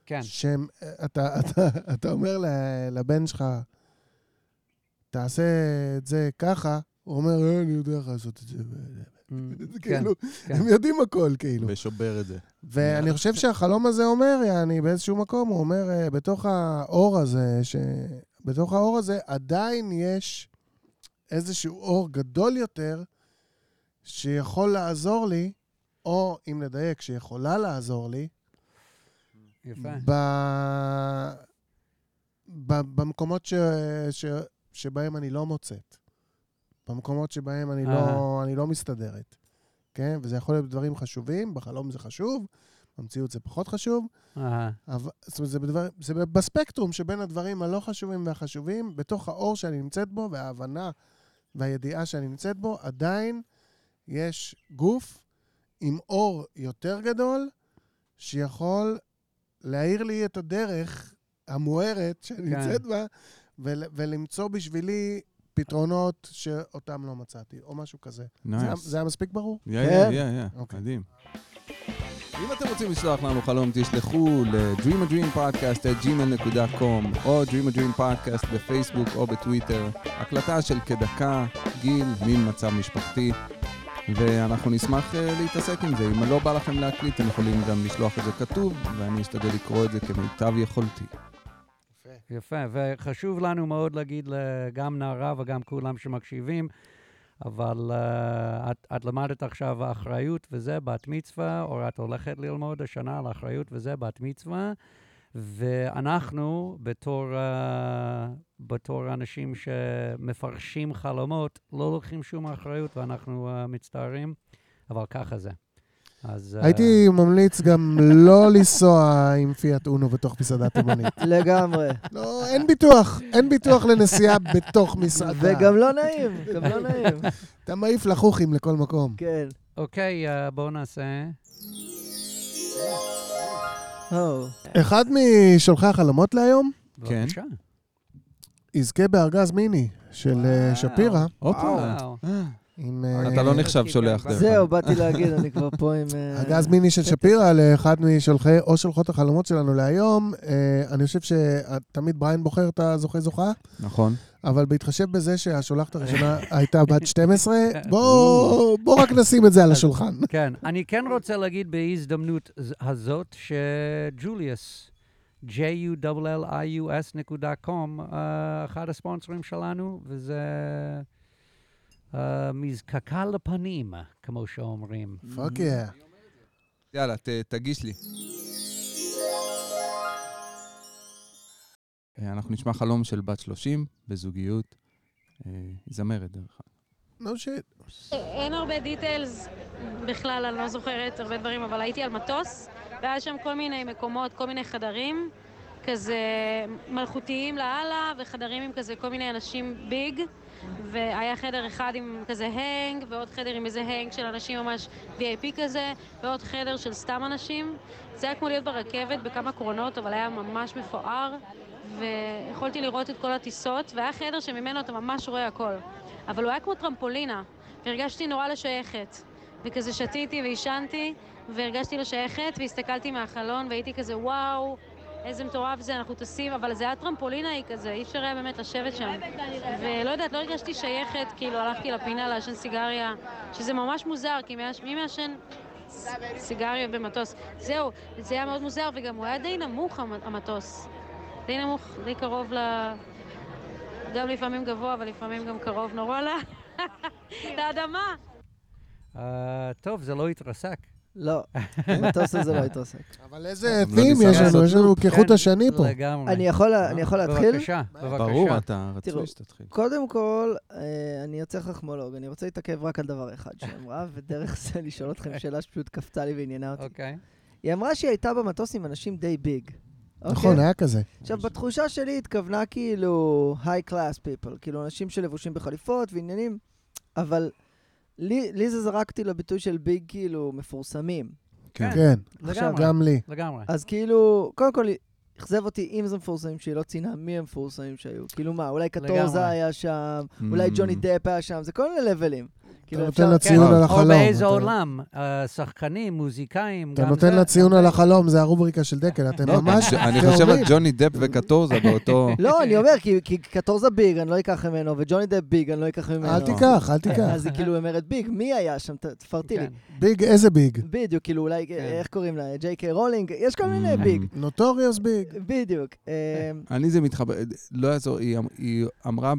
כן, שהם, אתה, אתה, אתה אומר לבן שלך, תעשה את זה ככה, הוא אומר, "אה, אני יודע איך לעשות את זה. זה כן, כאילו, כן. הם יודעים הכל, כאילו. ושובר את זה. ואני חושב שהחלום הזה אומר, יעני, באיזשהו מקום, הוא אומר, אה, בתוך האור הזה, ש... בתוך האור הזה עדיין יש איזשהו אור גדול יותר, שיכול לעזור לי, או, אם נדייק, שיכולה לעזור לי, יפה. ב... ב... במקומות ש... ש... שבהם אני לא מוצאת. במקומות שבהם אני, לא... אני לא מסתדרת. כן? וזה יכול להיות דברים חשובים, בחלום זה חשוב, במציאות זה פחות חשוב. אהה, אבל, זאת אומרת, זה, בדבר, זה בספקטרום שבין הדברים הלא חשובים והחשובים, בתוך האור שאני נמצאת בו, וההבנה והידיעה שאני נמצאת בו, עדיין יש גוף עם אור יותר גדול, שיכול להאיר לי את הדרך המוארת שאני כן. נמצאת בה, ול, ולמצוא בשבילי פתרונות שאותם לא מצאתי, או משהו כזה. זה, היה- נייס. זה היה מספיק ברור? יא, כן. יא, יא, יא, אוקיי. מדהים. אם אתם רוצים לשלוח לנו חלום, תשלחו ל-dreamadreampodcast.gmail.com או dreamadreampodcast בפייסבוק או בטוויטר. הקלטה של כדקה, גיל, מין מצב משפחתי. ואנחנו נשמח uh, להתעסק עם זה. אם לא בא לכם להקליט, אתם יכולים גם לשלוח את זה כתוב, ואני אשתדל לקרוא את זה כמיטב יכולתי. יפה, וחשוב לנו מאוד להגיד גם נערה וגם כולם שמקשיבים, אבל uh, את, את למדת עכשיו אחריות וזה בת מצווה, או את הולכת ללמוד השנה על אחריות וזה בת מצווה, ואנחנו בתור, uh, בתור אנשים שמפרשים חלומות, לא לוקחים שום אחריות ואנחנו uh, מצטערים, אבל ככה זה. אז... אה, הייתי ממליץ גם לא לנסוע עם פיאט אונו בתוך מסעדה תימנית. לגמרי. לא, אין ביטוח. אין ביטוח לנסיעה בתוך מסעדה. וגם לא נעים, גם לא נעים. אתה מעיף לחוכים לכל מקום. כן. אוקיי, אה, בואו נעשה... אחד משולחי החלומות להיום כן. יזכה בארגז מיני של אה. שפירא. הופה. עם... אה, אתה לא נחשב שולח דרך זהו. באתי להגיד, אני כבר פה עם... אה, ארגז מיני של שפירא לאחד משולחי או שולחות החלומות שלנו להיום. אה, אני חושב שתמיד בריין בוחר את הזוכה-זוכה, נכון. אבל בהתחשב בזה שהשולחת הראשונה הייתה בת 12, בואו בוא רק נשים את זה על השולחן. כן, אני כן רוצה להגיד בהזדמנות הזאת שג'וליוס, julius.com, אה, אחד הספונסרים שלנו, וזה אה, מזקקה לפנים, כמו שאומרים. fuck yeah. יאללה, תגיש לי. אה, אנחנו נשמע חלום של בת 30 בזוגיות. אה, זמרת, דרך אגב. no shit. אין הרבה details בכלל, אני לא זוכרת הרבה דברים, אבל הייתי על מטוס, והיה שם כל מיני מקומות, כל מיני חדרים, כזה מלכותיים לאללה, וחדרים עם כזה כל מיני אנשים big, והיה חדר אחד עם כזה hang, ועוד חדר עם איזה hang של אנשים ממש VIP כזה, ועוד חדר של סתם אנשים. זה היה כמו להיות ברכבת בכמה קרונות, אבל היה ממש מפואר, ויכולתי לראות את כל הטיסות, והיה חדר שממנו אתה ממש רואה הכל. אבל הוא היה כמו טרמפולינה, והרגשתי נורא לשייכת. וכזה שתיתי ועישנתי, והרגשתי לשייכת, והסתכלתי מהחלון, והייתי כזה, וואו, איזה מטורף זה, אנחנו טסים, אבל זה היה טרמפולינה היא כזה, אי אפשר היה באמת לשבת שם. ולא יודעת, לא הרגשתי שייכת, כאילו הלכתי לפינה לעשן סיגריה, שזה ממש מוזר, כי מי מעשן ס- סיגריה במטוס? זהו, זה היה מאוד מוזר, וגם הוא היה די נמוך, המ- המטוס. די נמוך, די קרוב ל... גם לפעמים גבוה, אבל לפעמים גם קרוב נורא. לאדמה. אה, טוב, זה לא התרסק. לא, המטוס הזה לא התרסק. אבל איזה גם לא יש לנו, יש לנו כחוט כן, השני פה. לגמרי. אני יכול אני להתחיל? בבקשה, בבקשה. ברור, אתה רצוי שתתחיל. קודם כל, אה, אני יוצא חכמולוג, אני רוצה להתעכב רק על דבר אחד שהיא אמרה, ודרך זה לשאול אתכם שאלה שפשוט כפתה לי ועניינה אותי. אוקיי. היא אמרה שהיא הייתה במטוס עם אנשים די ביג. נכון, אוקיי? היה כזה. עכשיו, בתחושה שלי היא התכוונה כאילו high class people, כאילו אנשים שלבושים בחליפות ועניינים, אבל לי, לי זה זרקתי לביטוי של ביג כאילו מפורסמים. כן. כן, לגמרי. גם לי. לגמרי. אז כאילו, קודם כל, אכזב אותי אם זה מפורסמים שהיא לא ציינה מי המפורסמים שהיו. כאילו מה, אולי קטורזה לגמרי. היה שם, אולי Mm. ג'וני דפ היה שם, זה כל מיני לבלים. כאילו, אתה נותן לה ציון כן, על או החלום. באיזה אתה- עולם, אה, שחקנים, מוזיקאים, אתה גם נותן לה ציון על. החלום, זה הרובריקה של דקל, אתם לא, ממש אני חושב על. ג'וני דפ וקטורזה באותו... לא, אני אומר, כי- כי קטורזה big, אני לא אקח ממנו, וג'וני דפ big, אני לא אקח ממנו. אל תיקח, אל תיקח. אז היא כאילו אומרת big, מי היה שם? תפרטי לי. כן. big, איזה big? בדיוק, כאילו אולי, איך קוראים לה? ג'יי קיי רולינג? יש כל מיני Mm. big. נוטוריוס ביג. בדיוק. אה, אני זה מתחבר, לא יעזור, היא, אמ- אמרה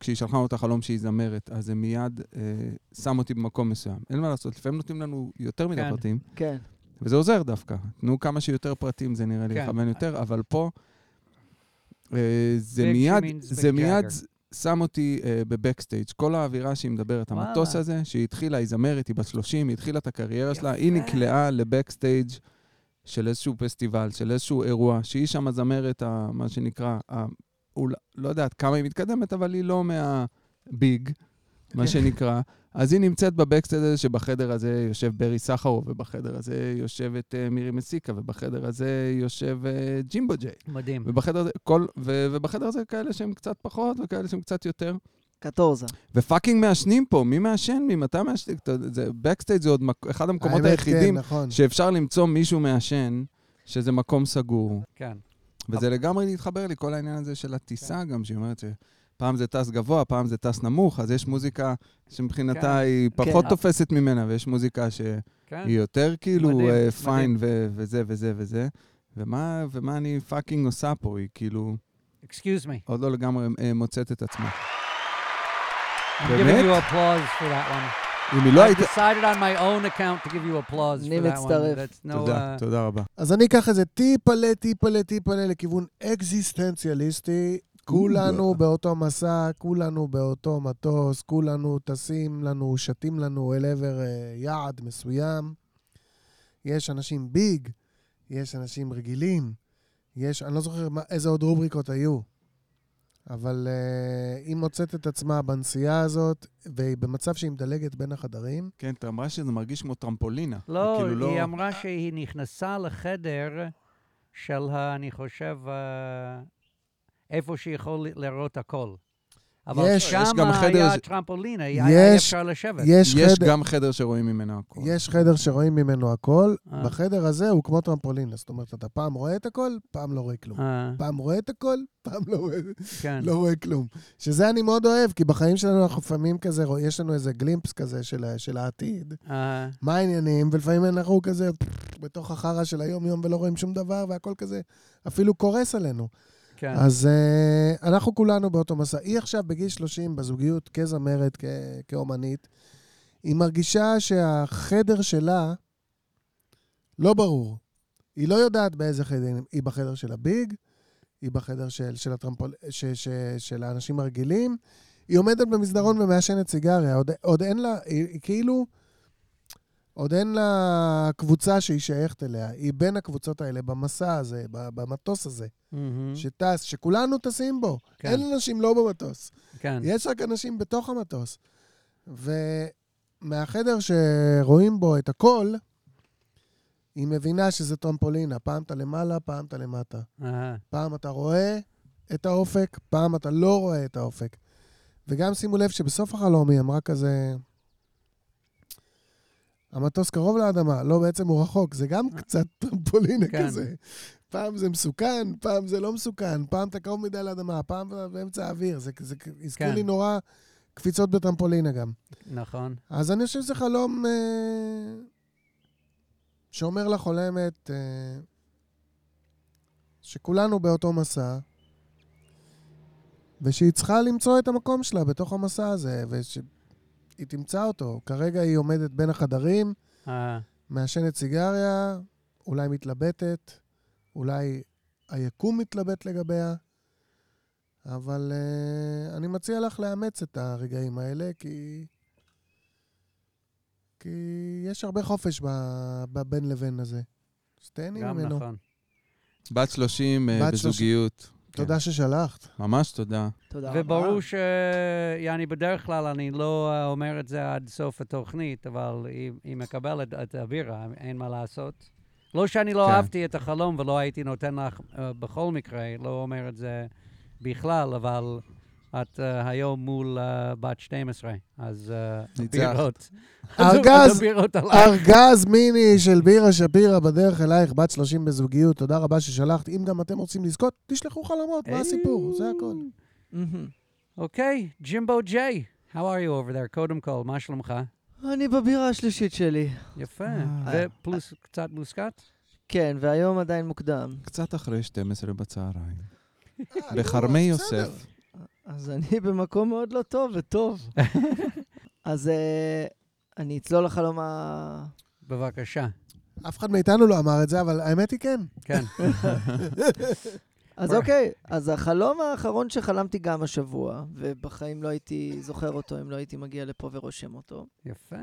כשהיא שלחה לנו את החלום שהיא זמרת, אז זה מיד אה, שם אותי במקום מסוים. אין מה לעשות, לפעמים נותנים לנו יותר מדי כן. פרטים, כן. וזה עוזר דווקא. תנו כמה שיותר פרטים, זה נראה לי כן. יכוון יותר, אבל פה אה, זה מיד, זה Big מיד. שם אותי אה, בבקסטייג'. כל האווירה שהיא מדברת, וואלה. המטוס הזה, שהיא התחילה, היא זמרת, היא בת 30, היא התחילה את הקריירה שלה. היא נקלעה לבקסטייג' של איזשהו פסטיבל, של איזשהו אירוע, שהיא שם הזמרת, ה- מה שנקרא, ה- אול- לא יודעת כמה היא מתקדמת, אבל היא לא מה big, מה שנקרא. אז היא נמצאת ב backstage הזה, שבחדר הזה יושב ברי סחרוב, ובחדר הזה יושבת אה, מירי מסיקה, ובחדר הזה יושב אה, ג'ימבו ג'יי. מדהים. ובחדר הזה, כל, ו, ובחדר הזה כאלה שהם קצת פחות וכאלה שהם קצת יותר. קטורזה. ו fucking מעשנים פה, מי מעשן? ממתי מעשנים? אתה יודע, זה, עוד מק... אחד המקומות האמת, היחידים כן, נכון. שאפשר למצוא מישהו מעשן, שזה מקום סגור. כן. וזה לגמרי להתחבר לי, כל העניין הזה של הטיסה גם, שהיא אומרת שפעם זה טס גבוה, פעם זה טס נמוך, אז יש מוזיקה שמבחינתה כן. היא פחות כן. תופסת ממנה, ויש מוזיקה שהיא כן. יותר כאילו מדהים, אה. fine ו- וזה וזה וזה. ומה, ומה אני fucking עושה פה? היא כאילו Excuse me. עוד לא לגמרי אה, מוצאת את עצמה. I'm באמת? giving you applause for that one. אם היא לא I הייתה... decided on my own account to give you applause אני for that one. מצטרף. That's no, תודה, uh, תודה רבה. אז אני אקח את זה טיפלה, טיפלה, טיפלה לכיוון אקזיסטנציאליסטי. כולנו באותו מסע, כולנו באותו מטוס, כולנו טסים לנו, שתים לנו אל עבר אה, יעד מסוים. יש אנשים ביג, יש אנשים רגילים, יש, אני לא זוכר מה, איזה עוד רובריקות היו, אבל uh, היא מוצאת את עצמה בנסיעה הזאת, והיא במצב שהיא מדלגת בין החדרים. כן, אתה אמרה שזה מרגיש כמו טרמפולינה. לא, כאילו היא אמרה שהיא נכנסה לחדר של, ה- אני חושב, אה, איפה שהיא יכול לראות הכל. אבל יש- יש שם גם חדר היה ש- טרמפולינה, היה היה יש- אפשר לשבת. יש, יש חדר, גם חדר שרואים ממנו הכול. יש חדר שרואים ממנו הכל, אה. בחדר הזה הוא כמו טרמפולינה. זאת אומרת, אתה פעם רואה את הכל, פעם לא רואה כלום. אה, פעם רואה את הכל, פעם לא רואה, כן. לא רואה כלום. שזה אני מאוד אוהב, כי בחיים שלנו אנחנו לפעמים כזה, רואים- יש לנו איזה גלימפס כזה של, של העתיד. אה, מה העניינים, ולפעמים אנחנו כזה בתוך החרא של היום-יום ולא רואים שום דבר, והכל כזה אפילו קורס עלינו. כן. אז uh, אנחנו כולנו באותו מסע. היא עכשיו בגיל 30 בזוגיות כזמרת, כ- כאומנית. היא מרגישה שהחדר שלה לא ברור. היא לא יודעת באיזה חדר, היא בחדר של הביג, היא בחדר של, של, הטרמפול, ש, ש, של האנשים הרגילים. היא עומדת במסדרון ומעשנת סיגריה, עוד, עוד אין לה, היא, היא כאילו, עוד אין לה קבוצה שהיא שייכת אליה. היא בין הקבוצות האלה, במסע הזה, במטוס הזה. מהמם. שטס, שכולנו טסים בו. כן. אין אנשים לא במטוס. כן. יש רק אנשים בתוך המטוס. ומהחדר שרואים בו את הכל, היא מבינה שזה טרמפולינה. פעם אתה למעלה, פעם אתה למטה. אה, פעם אתה רואה את האופק, פעם אתה לא רואה את האופק. וגם שימו לב שבסוף החלום היא אמרה כזה, המטוס קרוב לאדמה, לא, בעצם הוא רחוק, זה גם קצת טרמפולינה כן. כזה. פעם זה מסוכן, פעם זה לא מסוכן, פעם אתה קרוב מדי לאדמה, פעם באמצע האוויר. זה, זה הזכיר כן. לי נורא קפיצות בטרמפולינה גם. נכון. אז אני חושב שזה חלום אה, שאומר לחולמת אה, שכולנו באותו מסע, ושהיא צריכה למצוא את המקום שלה בתוך המסע הזה, ושהיא תמצא אותו. כרגע היא עומדת בין החדרים, אה, מעשנת סיגריה, אולי מתלבטת, אולי היקום מתלבט לגביה, אבל uh, אני מציע לך לאמץ את הרגעים האלה, כי... כי יש הרבה חופש בבין לבין הזה. אז תהני גם ממנו. נכון. בת 30 אה, בת 30. בזוגיות. תודה ששלחת. ממש תודה. תודה רבה. וברור ש... יעני, בדרך כלל אני לא אה, אומר את זה עד סוף התוכנית, אבל היא, היא מקבלת את האווירה, אין מה לעשות. לא שאני לא כן. אהבתי את החלום ולא הייתי נותן לך אה, בכל מקרה, לא אומר את זה בכלל, אבל את אה, היום מול אה, בת 12, אז ניצחת. הבירות. ארגז. ארגז מיני של בירה שפירא בדרך אלייך, בת 30 בזוגיות. תודה רבה ששלחת. אם גם אתם רוצים לזכות, תשלחו חלומות, מה הסיפור? זה הכל. אוקיי, ג'ימבו ג'יי, how are you over there? קודם כל, מה שלומך? אני בבירה השלישית שלי. יפה. אה. ופלוס קצת מוסקת? כן, והיום עדיין מוקדם. קצת אחרי 12 בצהריים. אה, בכרמי לא, בסדר. יוסף. אז אני במקום מאוד לא טוב וטוב. אז אה, אני אצלול לחלום ה... בבקשה. אף אחד מאיתנו לא אמר את זה, אבל האמת היא כן. כן. אז אוקיי, אז החלום האחרון שחלמתי גם השבוע, ובחיים לא הייתי זוכר אותו אם לא הייתי מגיע לפה ורושם אותו, יפה.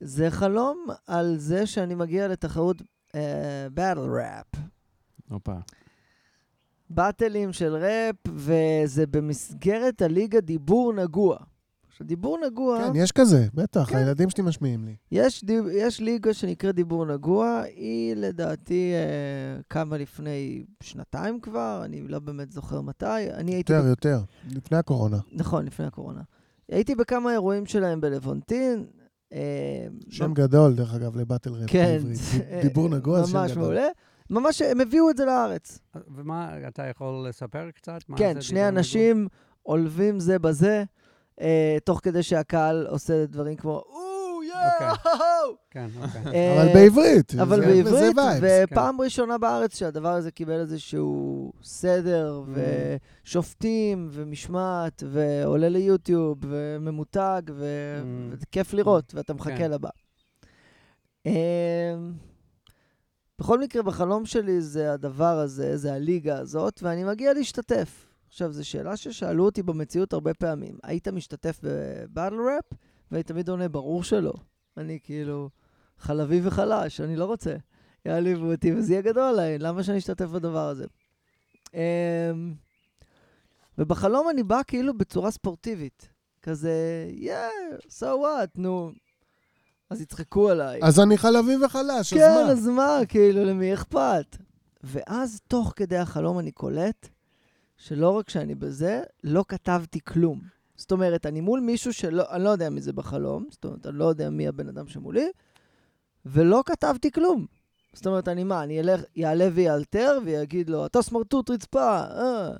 זה חלום על זה שאני מגיע לתחרות באטל ראפ. הופה. באטלים של ראפ, וזה במסגרת הליגה דיבור נגוע. עכשיו, דיבור נגוע, כן, יש כזה, בטח, כן. הילדים שלי משמיעים לי. יש, דיב, יש ליגה שנקראת דיבור נגוע, היא לדעתי אה, קמה לפני שנתיים כבר, אני לא באמת זוכר מתי. אני הייתי... יותר, ב- יותר, לפני הקורונה. נכון, לפני הקורונה. הייתי בכמה אירועים שלהם בלוונטין. אה, שם גדול, דרך אגב, לבטל ראפ כן. בעברית. דיבור נגוע, זה שם ממש גדול. מעולה. ממש, הם הביאו את זה לארץ. ומה, אתה יכול לספר קצת? כן, שני אנשים עולבים זה בזה, אה, תוך כדי שהקהל עושה דברים כמו, או, אוקיי. יאו! נגוע? כן, אוקיי. אה, אבל בעברית. אבל בעברית, vibes. ופעם ראשונה בארץ שהדבר הזה קיבל איזשהו סדר, Mm. ושופטים, ומשמעת, ועולה ליוטיוב, וממותג, ו- Mm. וזה כיף לראות, ואתה מחכה כן. לבא. אמ, בכל מקרה, בחלום שלי זה הדבר הזה, זה הליגה הזאת, ואני מגיע להשתתף. עכשיו, זו שאלה ששאלו אותי במציאות הרבה פעמים. היית משתתף בבטל ראפ? ואני תמיד עונה, ברור שלא. אני כאילו חלבי וחלש, אני לא רוצה. יעליבו אותי וזה יהיה גדול עליי, למה שאני אשתתף בדבר הזה? אמ, ובחלום אני בא כאילו בצורה ספורטיבית. כזה, yeah, so what, נו. אז יצחקו עליי. אז אני חלבי וחלש, אז כן, מה? אז מה, כאילו, למי אכפת? ואז, תוך כדי החלום, אני קולט שלא רק שאני בזה, לא כתבתי כלום. זאת אומרת, אני מול מישהו שלא, אני לא יודע מי זה בחלום, זאת אומרת, אני לא יודע מי הבן אדם שמולי, ולא כתבתי כלום. זאת אומרת, אני מה, אני אלך, יעלה ויאלתר ויגיד לו, אתה סמרטוט רצפה, אה.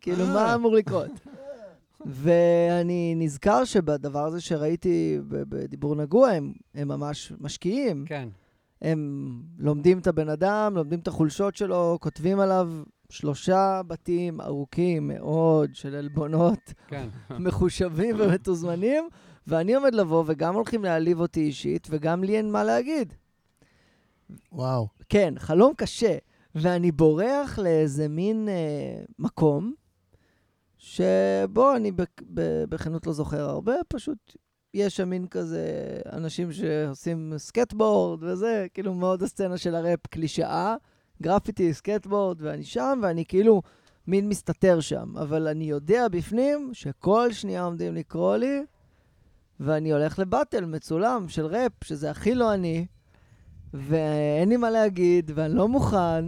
כאילו, מה אמור לקרות? ואני נזכר שבדבר הזה שראיתי בדיבור נגוע, הם, הם ממש משקיעים. כן. הם לומדים את הבן אדם, לומדים את החולשות שלו, כותבים עליו שלושה בתים ארוכים מאוד של עלבונות כן. מחושבים ומתוזמנים, ואני עומד לבוא, וגם הולכים להעליב אותי אישית, וגם לי אין מה להגיד. וואו. כן, חלום קשה. ואני בורח לאיזה מין אה, מקום, שבו אני בכ- ב- בכנות לא זוכר הרבה, פשוט יש שם מין כזה אנשים שעושים סקייטבורד וזה, כאילו מאוד הסצנה של הראפ קלישאה, גרפיטי, סקייטבורד, ואני שם, ואני כאילו מין מסתתר שם. אבל אני יודע בפנים שכל שנייה עומדים לקרוא לי, ואני הולך לבטל מצולם של ראפ, שזה הכי לא אני, ואין לי מה להגיד, ואני לא מוכן.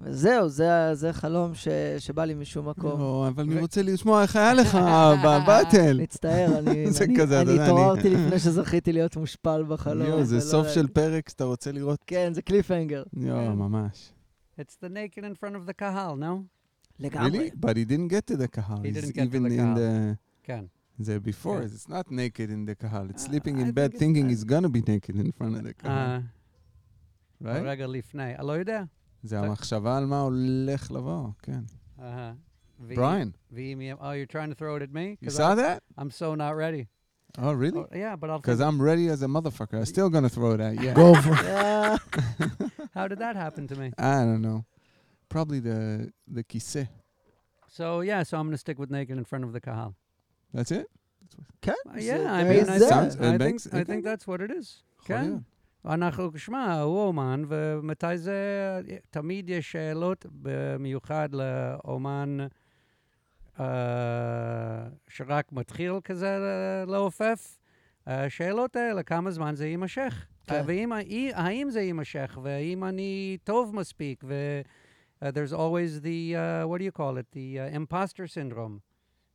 וזהו, זה, זה חלום ש, שבא לי משום מקום. לא, אבל אני רוצה לשמוע איך היה לך בבטל. מצטער, אני, אני, כזה, אני התעוררתי לפני שזכיתי להיות מושפל בחלום. יואו, זה סוף של פרק שאתה רוצה לראות. כן, זה קליפהנגר. יואו, ממש. It's the naked in front of the kahal, no? לגמרי. Really? But he didn't get to the kahal. He didn't get to even the in kahal. the... כן. זה before, it's not naked in the kahal. It's Uh, sleeping I in bed thinking he's gonna be naked in front of the kahal. אה, Right? רגע לפני. אני לא יודע. זה המחשבה על מה הולך לבוא, כן. אהה. ואם- Brian, ואם יהיה- Oh, you're trying to throw it at me? you 'Cause saw I- that? I'm so not ready. Oh, really? Oh, yeah, but I'll Because think, I'm ready as a motherfucker. I'm still gonna throw it at you. go for... אה, how did that happen to me? I don't know. Probably the the כיסא. So, yeah, so I'm going to stick with naked in front of the kahal. That's it? כן, Uh, זה- yeah, I זה- mean, I זה- Sounds- think, I it think, makes- I it think makes- that's what it is. יכול כן. להיות. אנחנו, שמע, הוא אומן, ומתי זה, תמיד יש שאלות, במיוחד לאומן אה, שרק מתחיל כזה לעופף. השאלות האלה, כמה זמן זה יימשך? כן. אה, ואם, האם זה יימשך, והאם אני טוב מספיק, ו... Uh, there's always the, uh, what do you call it, the uh, imposter syndrome.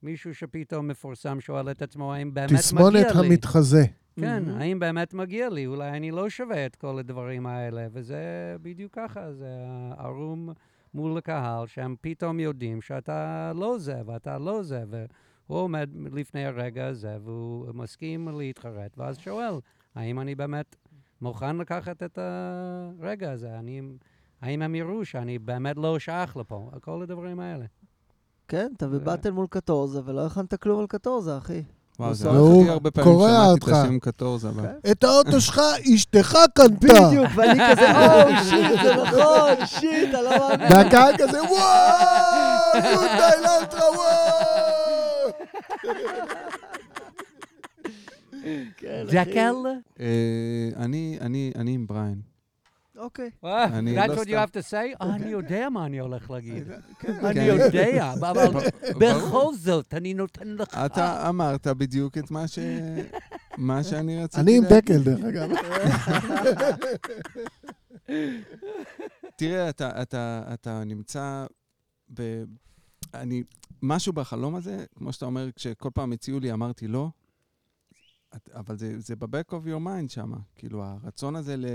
מישהו שפתאום מפורסם שואל את עצמו, האם באמת מגיע לי? תסמונת המתחזה. כן, מהמם. האם באמת מגיע לי? אולי אני לא שווה את כל הדברים האלה, וזה בדיוק ככה, זה ערום מול הקהל, שהם פתאום יודעים שאתה לא זה, ואתה לא זה, והוא עומד לפני הרגע הזה, והוא מסכים להתחרט, ואז שואל, האם אני באמת מוכן לקחת את הרגע הזה? אני, האם הם יראו שאני באמת לא שייך לפה? כל הדברים האלה. כן, אתה בבטל מול קטורזה, ולא הכנת כלום על קטורזה, אחי. וואו, זה הכי הרבה פעמים שמעתי. את השם קטורזה. אבל- את האוטו שלך אשתך קנתה. בדיוק, ואני כזה, או, שיט, זה נכון, שיט, אני לא מאמין. והקהל כזה, וואו! יונדאי לאלטרה, וואו! כן. ג'קל? אה, אני- אני אני עם בריין. אוקיי. אני That's לא what you סתם- have to say? אה, אני יודע מה אני הולך להגיד. אני כן. יודע, אבל. בכל זאת, אני נותן לך. אתה אמרת בדיוק את מה שאני רציתי אני עם להגיד. דקל, דרך אגב. תראה, אתה, נמצא ב... אני... משהו בחלום הזה, כמו שאתה אומר, כשכל פעם הציעו לי, אמרתי לא, אבל זה, זה ב-back of your mind שם. כאילו, הרצון הזה ל...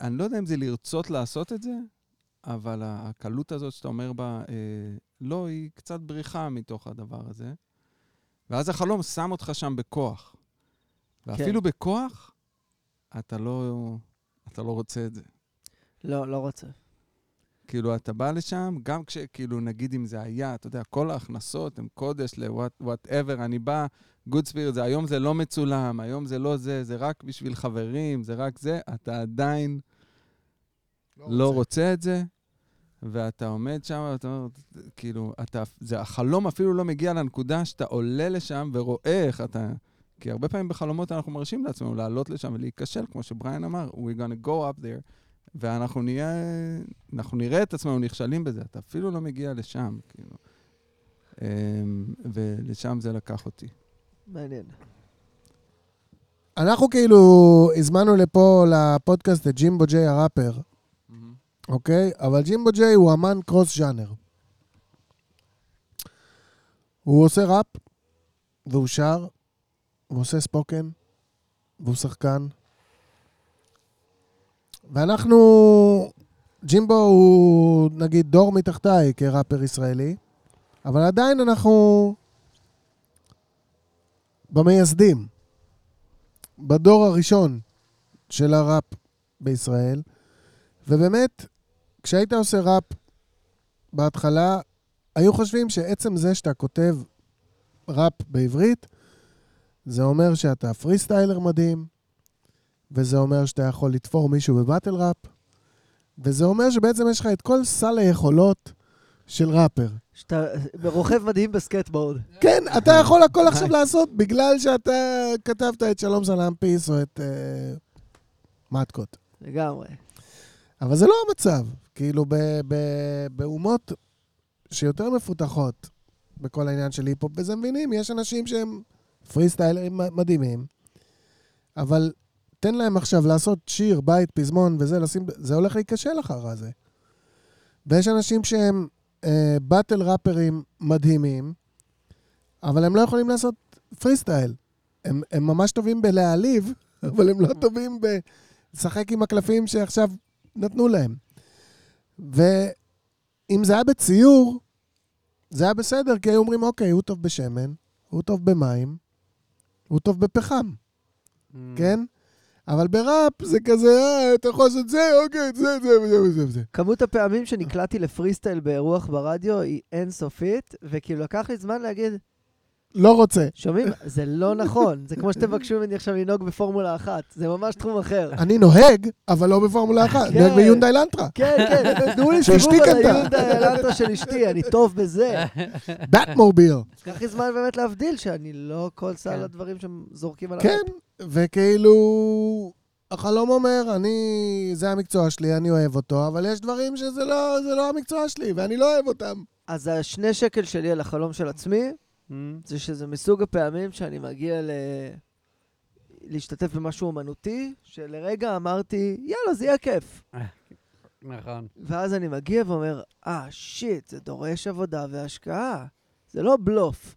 אני לא יודע אם זה לרצות לעשות את זה, אבל הקלות הזאת שאתה אומר בה, אה, לא, היא קצת בריחה מתוך הדבר הזה. ואז החלום שם אותך שם בכוח. ואפילו בכוח, אתה לא, אתה לא רוצה את זה. לא, לא רוצה. כאילו, אתה בא לשם, גם כשכאילו, נגיד אם זה היה, אתה יודע, כל ההכנסות הן קודש ל-whatever, אני בא, good spirit, זה היום זה לא מצולם, היום זה לא זה, זה רק בשביל חברים, זה רק זה, אתה עדיין לא רוצה את זה, ואתה עומד שם, ואתה אומר, כאילו, אתה, זה, החלום אפילו לא מגיע לנקודה שאתה עולה לשם ורואה איך אתה, כי הרבה פעמים בחלומות אנחנו מרשים לעצמנו לעלות לשם ולהיכשל, כמו שבריאן אמר, we're gonna go up there, ואנחנו נהיה, אנחנו נראה את עצמנו נכשלים בזה, אתה אפילו לא מגיע לשם, כאילו. אמ, ולשם זה לקח אותי. מעניין. אנחנו כאילו הזמנו לפה לפודקאסט את ג'ימבו ג'יי הראפר, אוקיי? אבל ג'ימבו ג'יי הוא אמן קרוס ז'אנר. הוא עושה ראפ, והוא שר, הוא עושה ספוקן, והוא שחקן. ואנחנו, ג'ימבו הוא נגיד דור מתחתיי כראפר ישראלי, אבל עדיין אנחנו במייסדים, בדור הראשון של הראפ בישראל. ובאמת, כשהיית עושה ראפ בהתחלה, היו חושבים שעצם זה שאתה כותב ראפ בעברית, זה אומר שאתה freestyler מדהים, וזה אומר שאתה יכול לתפור מישהו ב battle rap, וזה אומר שבעצם יש לך את כל סל היכולות של ראפר. שאתה רוכב מדהים בסקייטבורד. כן, אתה יכול הכל עכשיו לעשות בגלל שאתה כתבת את שלום סלאם פיס או את אה, מתקות. לגמרי. אבל זה לא המצב. כאילו, ב- ב- באומות שיותר מפותחות בכל העניין של היפ-הופ, וזה מבינים, יש אנשים שהם פרי סטיילרים מדהימים, אבל תן להם עכשיו לעשות שיר, בית, פזמון וזה, לשים, זה הולך להיכשל אחר הזה. ויש אנשים שהם אה, באטל ראפרים מדהימים, אבל הם לא יכולים לעשות פרי סטייל. הם, הם ממש טובים בלהעליב, אבל הם לא טובים בלשחק עם הקלפים שעכשיו נתנו להם. ואם זה היה בציור, זה היה בסדר, כי היו אומרים, אוקיי, הוא טוב בשמן, הוא טוב במים, הוא טוב בפחם, Mm. כן? אבל בראפ זה כזה, אה, אתה יכול לעשות זה, אוקיי, זה, זה וזה וזה וזה. כמות הפעמים שנקלעתי לפרי סטייל באירוח ברדיו היא אינסופית, וכאילו לקח לי זמן להגיד, לא רוצה. שומעים? זה לא נכון. זה כמו שתבקשו ממני עכשיו לנהוג בפורמולה אחת. זה ממש תחום אחר. אני נוהג, אבל לא בפורמולה אחת, כן. נוהג ביונדאי לנטרה. כן, כן, תנו לי סיבוב על קנתה. היונדה אלנטרה של אשתי, אני טוב בזה. באט מוביל. לקח לי זמן באמת להבדיל שאני לא כל סל כן. הדברים שזורקים עליי. כן, וכאילו, החלום אומר, אני, זה המקצוע שלי, אני אוהב אותו, אבל יש דברים שזה לא, זה לא המקצוע שלי, ואני לא אוהב אותם. אז השני שקל שלי על החלום של עצמי, Mm. זה שזה מסוג הפעמים שאני מגיע ל... להשתתף במשהו אומנותי, שלרגע אמרתי, יאללה, זה יהיה כיף. נכון. ואז אני מגיע ואומר, אה, שיט, זה דורש עבודה והשקעה. זה לא בלוף.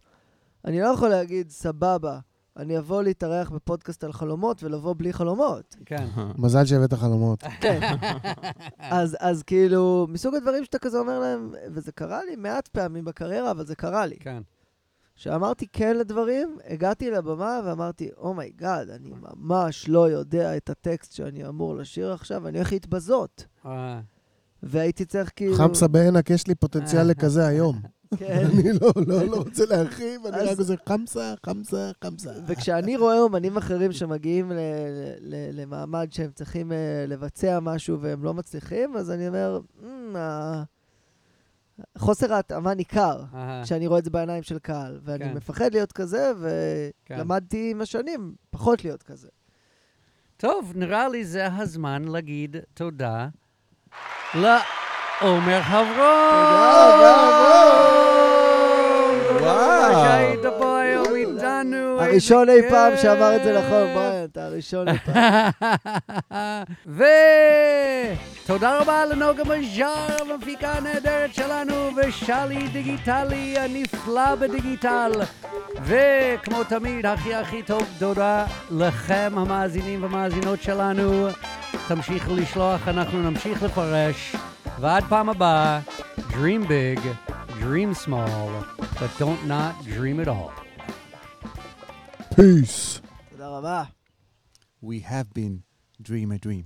אני לא יכול להגיד, סבבה, אני אבוא להתארח בפודקאסט על חלומות ולבוא בלי חלומות. כן. מזל שהבאת חלומות. כן. אז, אז כאילו, מסוג הדברים שאתה כזה אומר להם, וזה קרה לי מעט פעמים בקריירה, אבל זה קרה לי. כן. כשאמרתי כן לדברים, הגעתי לבמה ואמרתי, oh my god, אני ממש לא יודע את הטקסט שאני אמור לשיר עכשיו, אני הולך להתבזות. אה, והייתי צריך כאילו... חמסה בעינק, יש לי פוטנציאל לכזה היום. כן. אני לא, לא, לא רוצה להרחיב, אני רק עושה חמסה, חמסה, חמסה. וכשאני רואה אומנים אחרים שמגיעים ל- ל- למעמד שהם צריכים אה, לבצע משהו והם לא מצליחים, אז אני אומר, "אמ, ה- חוסר ההתאמה ניכר אה, כשאני רואה את זה בעיניים של קהל, ואני כן. מפחד להיות כזה, כן. ולמדתי עם השנים פחות להיות כזה. טוב, נראה לי זה הזמן להגיד תודה לעומר חברון. וואו. שהיית פה היום איתנו. הראשון אי פעם. שאמר את זה נכון, אתה הראשון אי פעם. ותודה רבה לנוגה מז'אר, המפיקה הנהדרת שלנו, ושלי דיגיטלי הנפלא בדיגיטל. וכמו תמיד, הכי הכי טוב, תודה לכם, המאזינים והמאזינות שלנו. תמשיכו לשלוח, אנחנו נמשיך לפרש. ועד פעם הבאה, Dream big, dream small, but don't not dream at all. Peace. תודה רבה. We have been dream a dream.